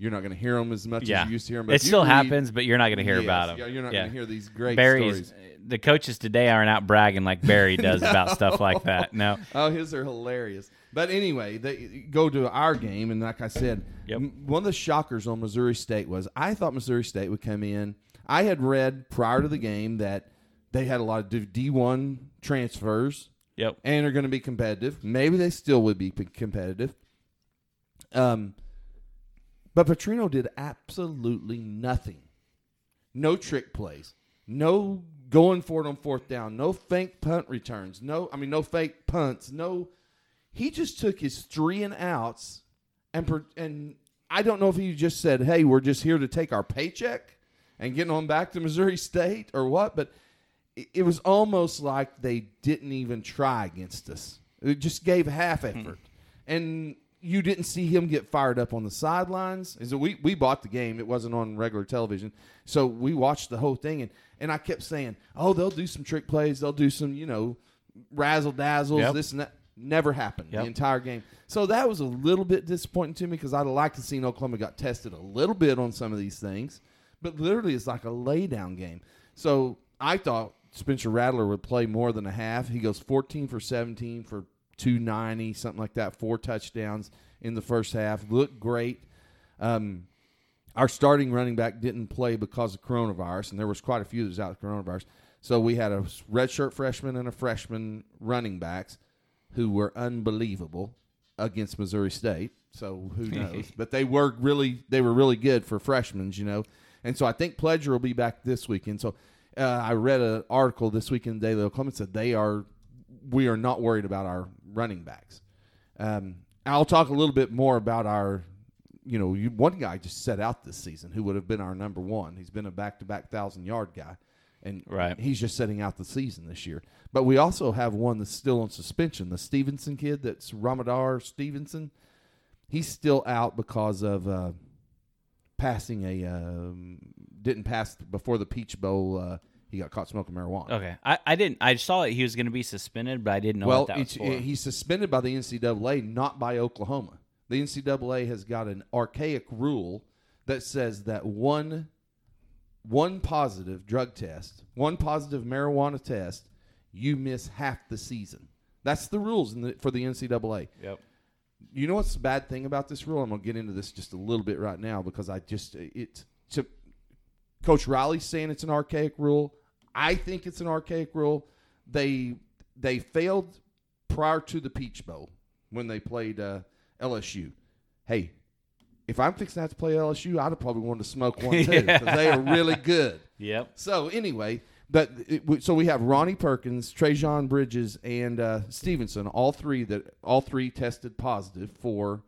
you're not going to hear them as much yeah, as you used to hear them. it still happens, but you're not going to hear Yes, about them. yeah, you're not going to hear these great Barry's stories. the coaches today aren't out bragging like Barry does about stuff like that. No, Oh, his are hilarious. But anyway, they go to our game, and like I said, Yep. one of the shockers on Missouri State was I thought Missouri State would come in. I had read prior to the game that they had a lot of D one transfers yep, and are going to be competitive. Maybe they still would be p- competitive. Um, but Petrino did absolutely nothing. No trick plays. No going for it on fourth down. No fake punt returns. No, I mean, no fake punts. No, he just took his three and outs and per- and I don't know if he just said, "Hey, we're just here to take our paycheck and getting on back to Missouri State or what," but it- it was almost like they didn't even try against us. It just gave half hmm. effort, and you didn't see him get fired up on the sidelines. Is we we bought the game; it wasn't on regular television, so we watched the whole thing. and And I kept saying, "Oh, they'll do some trick plays. They'll do some, you know, razzle dazzles, Yep. this and that." Never happened Yep. the entire game. So that was a little bit disappointing to me because I'd like to see Oklahoma got tested a little bit on some of these things, but literally it's like a laydown game. So I thought Spencer Rattler would play more than a half. He goes 14 for 17 for 290, something like that, four touchdowns in the first half. Looked great. Um, our starting running back didn't play because of coronavirus, and there was quite a few that was out of coronavirus. So we had a redshirt freshman and a freshman running backs who were unbelievable against Missouri State. So who knows? but they were really they were really good for freshmen, you know. And so I think Pledger will be back this weekend. So uh, I read an article this week in the Daily Oklahoma said they are we are not worried about our running backs. Um, I'll talk a little bit more about our you know, you, one guy just set out this season who would have been our number one. He's been a back-to-back thousand-yard guy, and Right. he's just setting out the season this year. But we also have one that's still on suspension, the Stevenson kid. That's Rhamondre Stevenson. He's still out because of uh, passing a um, didn't pass before the Peach Bowl. Uh, he got caught smoking marijuana. okay. I, I didn't. I saw that he was going to be suspended, but I didn't know well, what that was it's, for. he's suspended by the NCAA, not by Oklahoma. The NCAA has got an archaic rule that says that one one positive drug test, one positive marijuana test, you miss half the season. That's the rules in the, for the NCAA. yep. You know what's the bad thing about this rule? I'm gonna get into this just a little bit right now because I just it. To, Coach Riley's saying it's an archaic rule. I think it's an archaic rule. They they failed prior to the Peach Bowl when they played uh, LSU. Hey, if I'm fixing to have to play LSU, I'd have probably wanted to smoke one too because they are really good. Yep. So anyway, but it, so we have Ronnie Perkins, Trejan Bridges, and uh, Stevenson, all three that all three tested positive for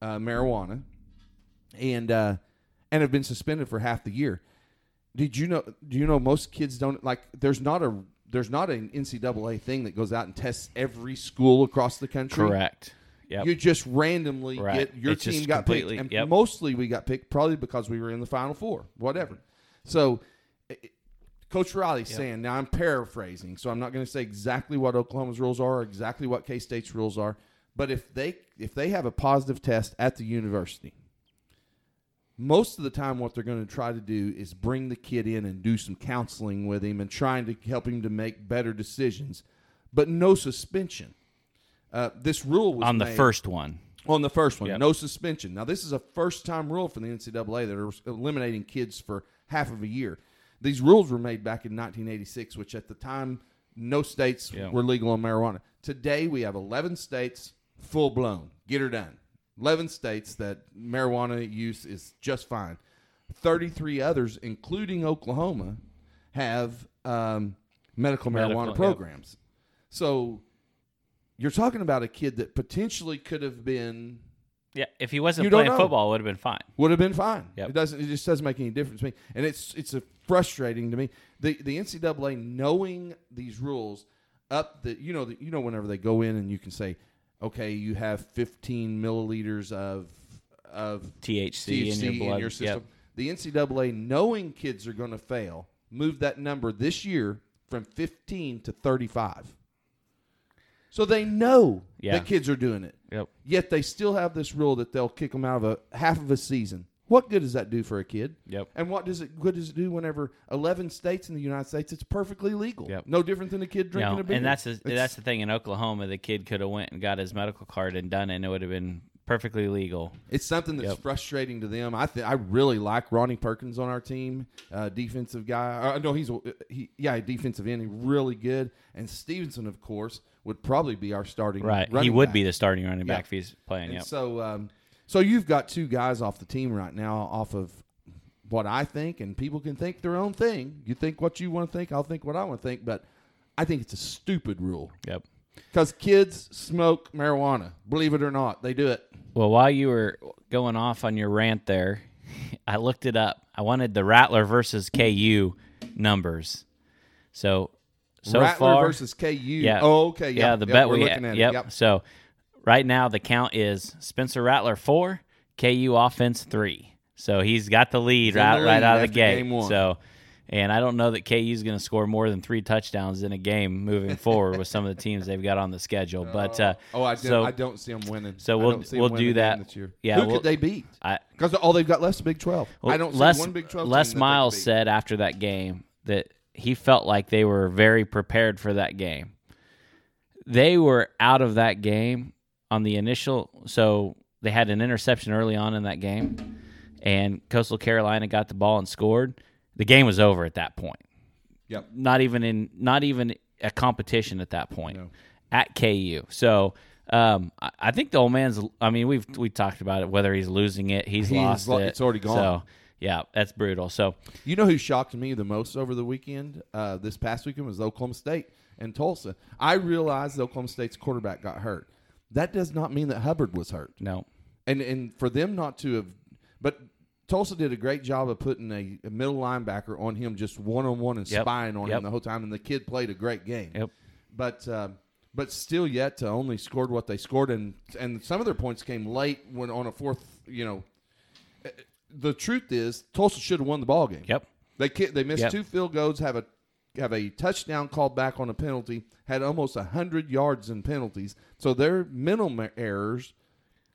uh, marijuana, and uh, and have been suspended for half the year. Did you know? Do you know most kids don't like? There's not a there's not an NCAA thing that goes out and tests every school across the country. Correct. Yep. You just randomly Right. get your It's team got picked, and yep. mostly we got picked probably because we were in the Final Four, whatever. So, i- i- Coach Riley's saying now I'm paraphrasing, so I'm not going to say exactly what Oklahoma's rules are, or exactly what K State's rules are, but if they if they have a positive test at the university, most of the time what they're going to try to do is bring the kid in and do some counseling with him and trying to help him to make better decisions, but no suspension. Uh, this rule was On the made- first one. on the first one, Yep. no suspension. Now, this is a first time rule for the NCAA that are eliminating kids for half of a year. These rules were made back in 1986, which at the time, no states Yeah. were legal on marijuana. Today, we have 11 states full blown. Get her done. 11 states that marijuana use is just fine. 33 others, including Oklahoma, have um, medical marijuana Medical, programs. So you're talking about a kid that potentially could have been Yeah. If he wasn't You don't playing know. football, it would have been fine. would have been fine. Yep. It doesn't. It just doesn't make any difference to me, and it's it's a frustrating to me. The the NCAA knowing these rules up the you know the, you know whenever they go in and you can say, okay, you have 15 milliliters of of THC, THC in your blood. system. The NCAA knowing kids are going to fail moved that number this year from 15 to 35. So they know Yeah. that kids are doing it. Yep. Yet they still have this rule that they'll kick them out of a half of a season. What good does that do for a kid? Yep. And what does it good does it do whenever eleven states in the United States it's perfectly legal? Yep. No different than a kid drinking No, a beer. and that's the, that's the thing in Oklahoma. The kid could have went and got his medical card and done it, and it would have been perfectly legal. It's something that's Yep. frustrating to them. I th- I really like Ronnie Perkins on our team, uh, defensive guy. Uh, no, he's a- he yeah defensive end, He's really good. And Stevenson, of course, would probably be our starting Right. He would back. be the starting running Yeah. back if he's playing. Yep. so, um, so you've got two guys off the team right now, off of what I think, and people can think their own thing. You think what you want to think, I'll think what I want to think, but I think it's a stupid rule Yep. because kids smoke marijuana. Believe it or not, they do it. Well, while you were going off on your rant there, I looked it up. I wanted the Rattler versus KU numbers. So, so Rattler far, versus KU. yeah, Oh, okay. Yeah. the Yep, bet we're we looking at Yep. Yep. So, right now the count is Spencer Rattler four, KU offense three. So he's got the lead right the right out of the gate. So. And I don't know that KU is going to score more than three touchdowns in a game moving forward with some of the teams they've got on the schedule. But uh, Oh, I, don't, so I don't see them winning. so we'll- don't see 'em we'll do that. Yeah, Who we'll- could they beat? I, Because all they've got left is Big Twelve. Well, I don't Les, see one Big Twelve. Les team that they Miles said after that game that he felt like they were very prepared for that game. They were out of that game on the initial, so they had an interception early on in that game, and Coastal Carolina got the ball and scored. The game was over at that point. Yep. Not even in, not even a competition at that point No. at KU. So. Um, I, I think the old man's. I mean, we've we talked about it. Whether he's losing it, he's, He's lost lo- it. it's already gone. So yeah, that's brutal. So You know who shocked me the most over the weekend? Uh, this past weekend was Oklahoma State and Tulsa. I realized Oklahoma State's quarterback got hurt. That does not mean that Hubbard was hurt, no, and and for them not to have, but Tulsa did a great job of putting a, a middle linebacker on him just one on one and Yep. spying on Yep. him the whole time, and the kid played a great game. Yep. But um, but still yet to only scored what they scored, and and some of their points came late when on a fourth. You know, Uh, the truth is Tulsa should have won the ball game. Yep. They they missed Yep. two field goals, have a have a touchdown called back on a penalty, had almost hundred yards in penalties. So their mental errors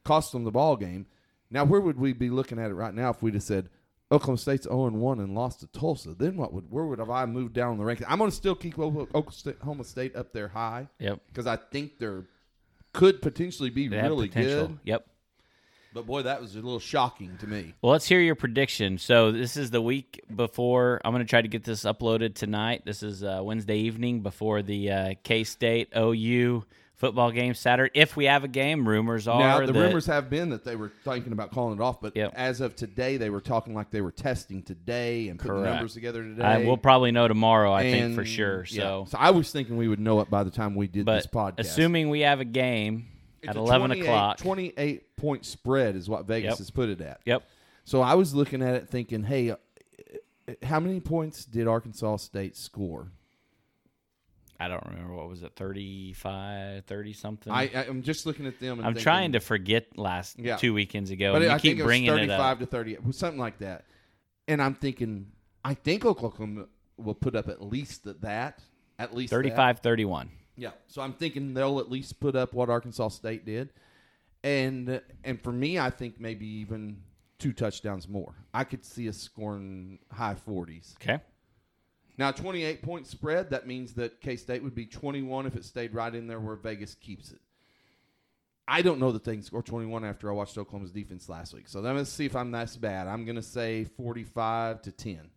cost them the ball game. Now where would we be looking at it right now if we'd have said Oklahoma State's 0 1 and lost to Tulsa? Then what would where would have I moved down the rankings? I'm going to still keep Oklahoma State up there high Yep. because I think they're could potentially be They really good. Yep. But boy, that was a little shocking to me. Well, let's hear your prediction. So this is the week before. I'm going to try to get this uploaded tonight. This is uh, Wednesday evening before the uh, K State OU football game Saturday. If we have a game, rumors are Now the that- rumors have been that they were thinking about calling it off, but Yep. as of today, they were talking like they were testing today and putting Correct. numbers together today. I, we'll probably know tomorrow. I think for And, sure. yeah. So, so I was thinking we would know it by the time we did but this podcast. assuming we have a game It's at eleven 28 o'clock. twenty-eight point spread is what Vegas Yep. has put it at. Yep. So I was looking at it thinking, hey, uh, how many points did Arkansas State score? I don't remember what was it 35, 30 something. I, I'm just looking at them. And I'm thinking, trying to forget last Yeah. two weekends ago. but you I keep think it was bringing it 35 to 30, something like that. And I'm thinking, I think Oklahoma will put up at least that, at least that. 35 31. Yeah. So I'm thinking they'll at least put up what Arkansas State did, and and for me, I think maybe even two touchdowns more. I could see us scoring high 40s. Okay. Now, 28 point spread, that means that K State would be 21 if it stayed right in there where Vegas keeps it. I don't know that they can score 21 after I watched Oklahoma's defense last week. So let's see if I'm that bad. I'm going to say 45 to 10.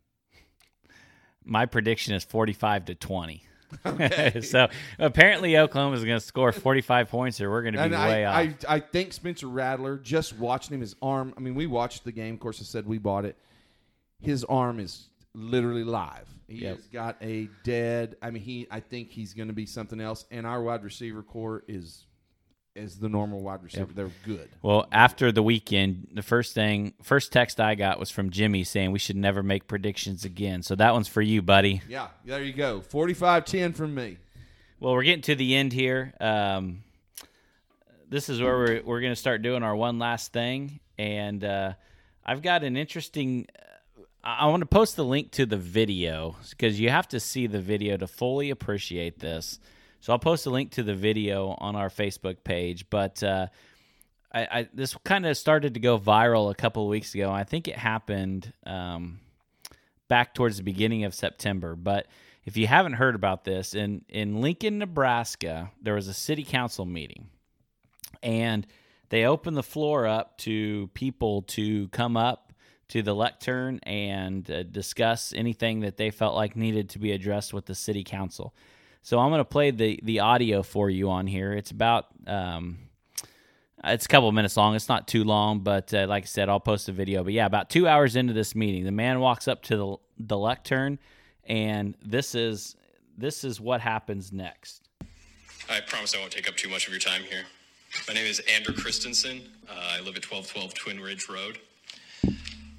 My prediction is 45 to 20. so apparently Oklahoma is going to score 45 points or we're going to be And way I, off. I, I think Spencer Rattler, just watching him, his arm, I mean, we watched the game. Of course, I said we bought it. His arm is literally live. He Yep. has got a dead, I mean, he. I think he's going to be something else. And our wide receiver core is is the normal wide receiver. They're good. well, after the weekend, the first thing, first text I got was from Jimmy saying we should never make predictions again. So that one's for you, buddy. Yeah, there you go. 45-10 from me. Well, we're getting to the end here. Um, this is where we're we're going to start doing our one last thing, and uh, I've got an interesting. I I want to post the link to the video because you have to see the video to fully appreciate this. So I'll post a link to the video on our Facebook page, but. Uh, I, I this kind of started to go viral a couple of weeks ago. I think it happened um, back towards the beginning of September. But if you haven't heard about this, in in Lincoln, Nebraska, there was a city council meeting, and they opened the floor up to people to come up to the lectern and uh, discuss anything that they felt like needed to be addressed with the city council. So I'm going to play the the audio for you on here. It's about um, it's a couple of minutes long. It's not too long, but uh, like I said, I'll post a video. But yeah, about two hours into this meeting, the man walks up to the, the lectern, and this is this is what happens next. I promise I won't take up too much of your time here. My name is Andrew Christensen. Uh, I live at 1212 Twin Ridge Road.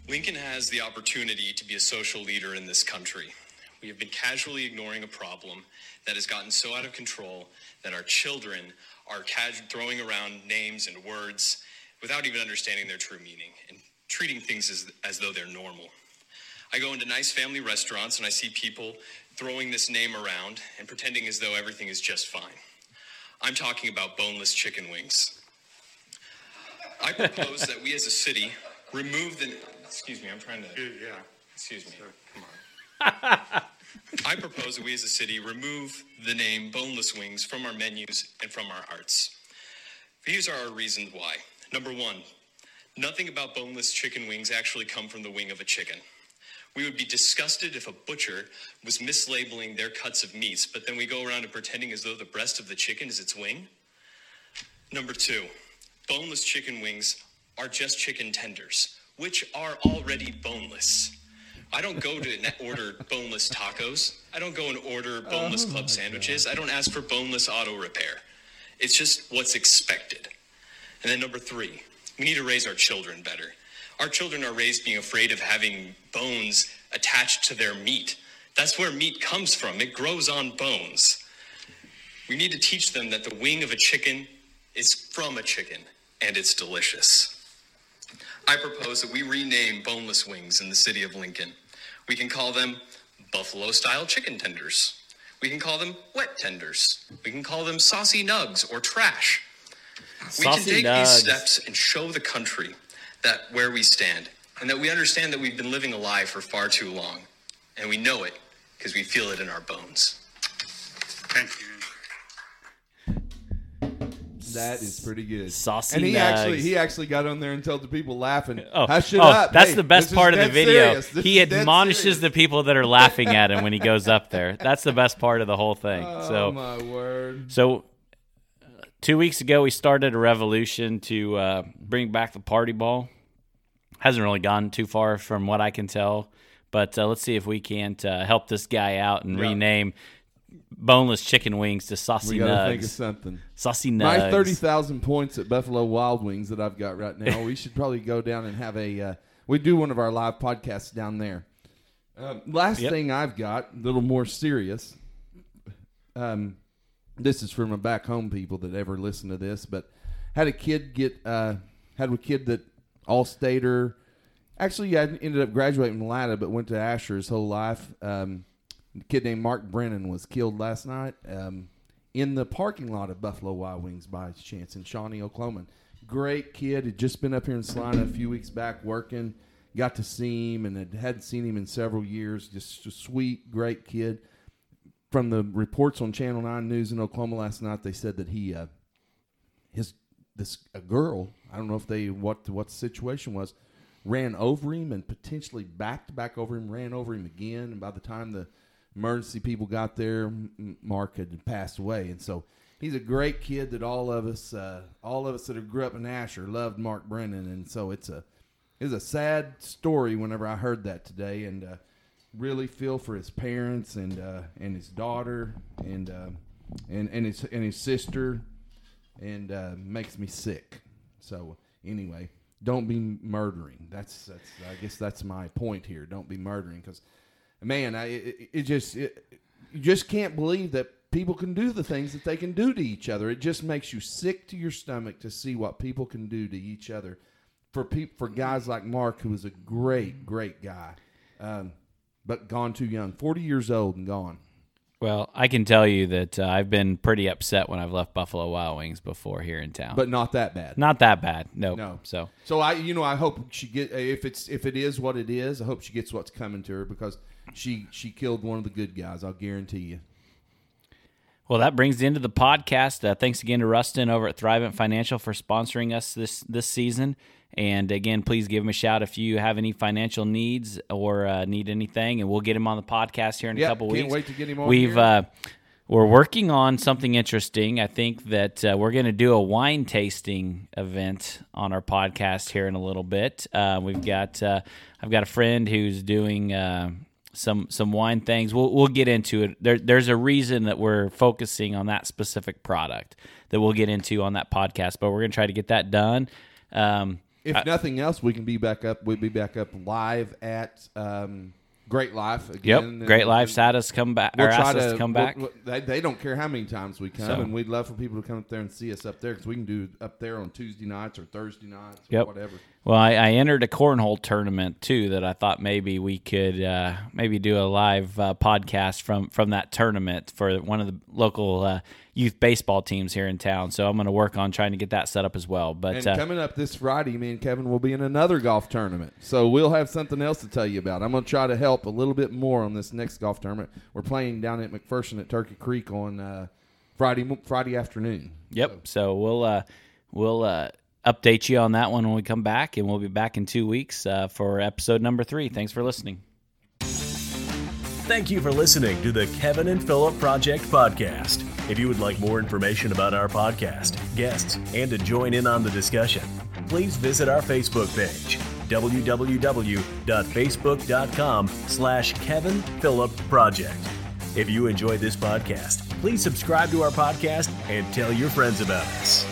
Lincoln has the opportunity to be a social leader in this country. We have been casually ignoring a problem that has gotten so out of control that our children are throwing around names and words without even understanding their true meaning and treating things as, as though they're normal. I go into nice family restaurants and I see people throwing this name around and pretending as though everything is just fine. I'm talking about boneless chicken wings. I propose that we as a city remove the. Excuse me, I'm trying to. Yeah. Excuse me. Come on. I propose that we as a city remove the name boneless wings from our menus and from our hearts. These are our reasons why. Number one, nothing about boneless chicken wings actually come from the wing of a chicken. We would be disgusted if a butcher was mislabeling their cuts of meats, but then we go around and pretending as though the breast of the chicken is its wing. Number two, boneless chicken wings are just chicken tenders, which are already boneless. I don't go to order boneless tacos. I don't go and order boneless oh club sandwiches. I don't ask for boneless auto repair. It's just what's expected. And then number three, we need to raise our children better. Our children are raised being afraid of having bones attached to their meat. That's where meat comes from. It grows on bones. We need to teach them that the wing of a chicken is from a chicken and it's delicious. I propose that we rename boneless wings in the city of Lincoln. We can call them buffalo style chicken tenders. We can call them wet tenders. We can call them saucy nugs or trash. We can take nugs. these steps and show the country that where we stand and that we understand that we've been living a lie for far too long. And we know it because we feel it in our bones. Thank you. That is pretty good. Saucy and he nugs. actually he actually got on there and told the people laughing. Oh, Hush it oh, up. that's Hey, the best part of the video. He admonishes serious. the people that are laughing at him when he goes up there. That's the best part of the whole thing. Oh so, my word! so two weeks ago, we started a revolution to uh, bring back the party ball. Hasn't really gone too far from what I can tell, but uh, let's see if we can't uh, help this guy out and Yeah. rename boneless chicken wings to saucy We got to think of something. Saucy nuts. My thirty thousand points at Buffalo Wild Wings that I've got right now. we should probably go down and have a. Uh, we do one of our live podcasts down there. Um, last Yep. thing I've got, a little more serious. Um, this is for my back home people that ever listen to this, but had a kid get uh, had a kid that all stater. Actually, I ended up graduating from Latta, but went to Asher his whole life. Um, a kid named Mark Brennan was killed last night um, in the parking lot of Buffalo Wild Wings by chance in Shawnee, Oklahoma. Great kid. Had just been up here in Salina a few weeks back working. Got to see him and had, hadn't seen him in several years. Just a sweet, great kid. From the reports on Channel Nine News in Oklahoma last night, they said that he, uh, his this a girl. I don't know if they what what the situation was. Ran over him and potentially backed back over him. Ran over him again, and by the time the emergency people got there, Mark had passed away. And so he's a great kid that all of us, uh, all of us that have grew up in Asher, loved Mark Brennan. And so it's a it's a sad story. Whenever I heard that today, and uh, really feel for his parents and uh, and his daughter and uh, and and his and his sister, and uh, makes me sick. So anyway, don't be murdering. That's that's I guess that's my point here. Don't be murdering because man, I it, it just it, you just can't believe that people can do the things that they can do to each other. It just makes you sick to your stomach to see what people can do to each other. For peop for guys like Mark, who was a great, great guy, um, but gone too young, forty years old and gone. Well, I can tell you that uh, I've been pretty upset when I've left Buffalo Wild Wings before here in town. But not that bad. not that bad. Nope. No. So So I, you know, I hope she get if it's if it is what it is. I hope she gets what's coming to her because she she killed one of the good guys. I'll guarantee you. Well, that brings the end of the podcast. Uh, thanks again to Rustin over at Thrivent Financial for sponsoring us this this season. And again, please give him a shout if you have any financial needs or uh, need anything, and we'll get him on the podcast here in a couple can't weeks. wait to get him on We've uh, we're working on something interesting. I think that uh, we're going to do a wine tasting event on our podcast here in a little bit. Uh, we've got uh, I've got a friend who's doing. Some some wine things. We'll we'll get into it. There, there's a reason that we're focusing on that specific product that we'll get into on that podcast. But we're gonna try to get that done. Um, If nothing else, we can be back up. We'll be back up live at um, Great Life yep, again. and- Great Life and sat us come back We'll or try asked us to to come we'll- back. we'll- they, they don't care how many times we come, So- and we'd love for people to come up there and see us up there because we can do up there on Tuesday nights or Thursday nights or Yep. whatever. Well, I, I entered a cornhole tournament too that I thought maybe we could uh, maybe do a live uh, podcast from from that tournament for one of the local uh, youth baseball teams here in town. So I'm going to work on trying to get that set up as well. But And uh, coming up this Friday, me and Kevin will be in another golf tournament. So we'll have something else to tell you about. I'm going to try to help a little bit more on this next golf tournament. We're playing down at McPherson at Turkey Creek on uh, Friday Friday afternoon. Yep. So we'll uh, we'll uh, update you on that one when we come back, and we'll be back in two weeks uh, for episode number three. Thanks for listening. Thank you for listening to the Kevin and Philip Project podcast. If you would like more information about our podcast, guests, and to join in on the discussion, please visit our Facebook page, www.facebook.com slash Kevin Philip Project. If you enjoyed this podcast, please subscribe to our podcast and tell your friends about us.